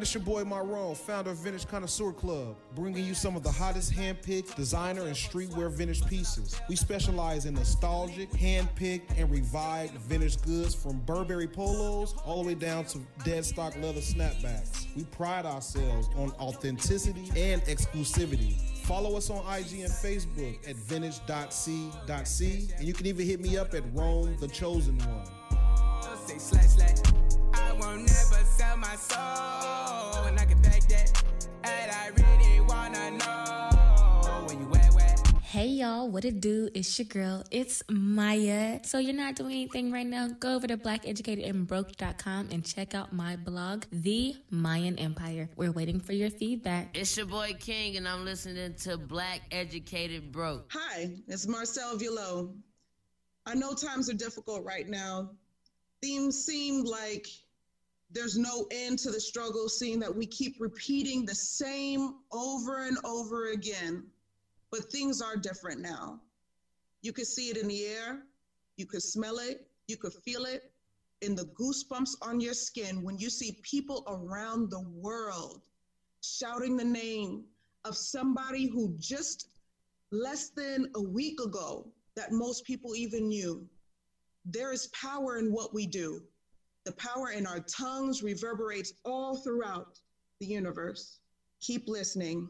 S23: It's
S28: your boy Marone, founder of Vintage Connoisseur Club, bringing you some of the hottest hand-picked designer and streetwear vintage pieces. We specialize in nostalgic, hand-picked, and revived vintage goods from Burberry polos all the way down to dead stock leather snapbacks. We pride ourselves on authenticity and exclusivity. Follow us on IG and Facebook at vintage.c.c, and you can even hit me up at Rome the Chosen One.
S21: Say slash slash. I won't never sell my soul, and I can back that. And I really wanna know when you wet wet.
S29: Hey y'all, what it do? It's your girl, it's Maya. So you're not doing anything right now? Go over to blackeducatedandbroke.com and check out my blog, The Mayan Empire. We're waiting for your feedback.
S30: It's your boy King, and I'm listening to Black Educated Broke.
S31: Hi, it's Marcel Villo. I know times are difficult right now. Things seem like there's no end to the struggle, seeing that we keep repeating the same over and over again. But things are different now. You could see it in the air, you could smell it, you could feel it in the goosebumps on your skin when you see people around the world shouting the name of somebody who just less than a week ago that most people even knew. There is power in what we do. The power in our tongues reverberates all throughout the universe. Keep listening.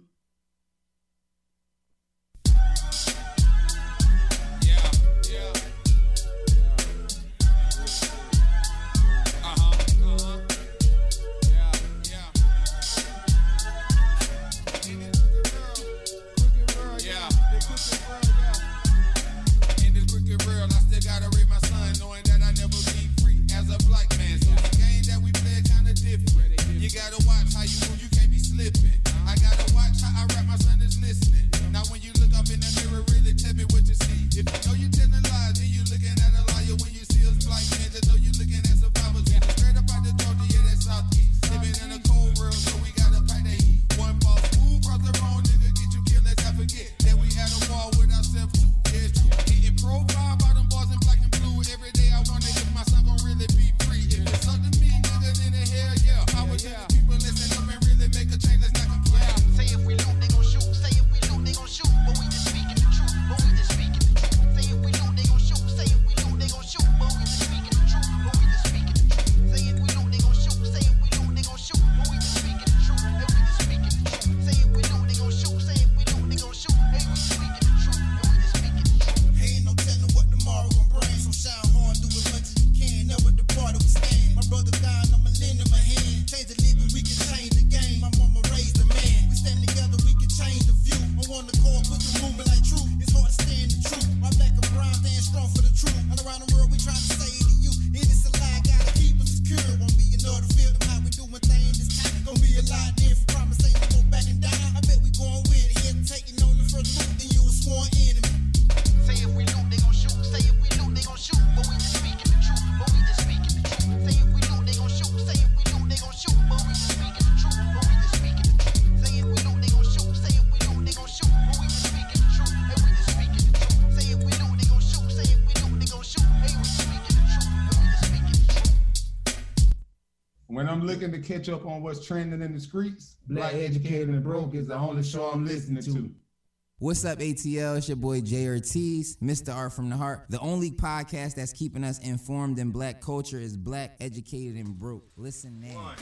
S16: Looking to catch up on what's trending in the streets, Black Educated and Broke is the only show I'm listening to.
S25: What's up, ATL? It's your boy Jay Ortiz, Mr. Art from the Heart. The only podcast that's keeping us informed in black culture is Black Educated and Broke. Listen now.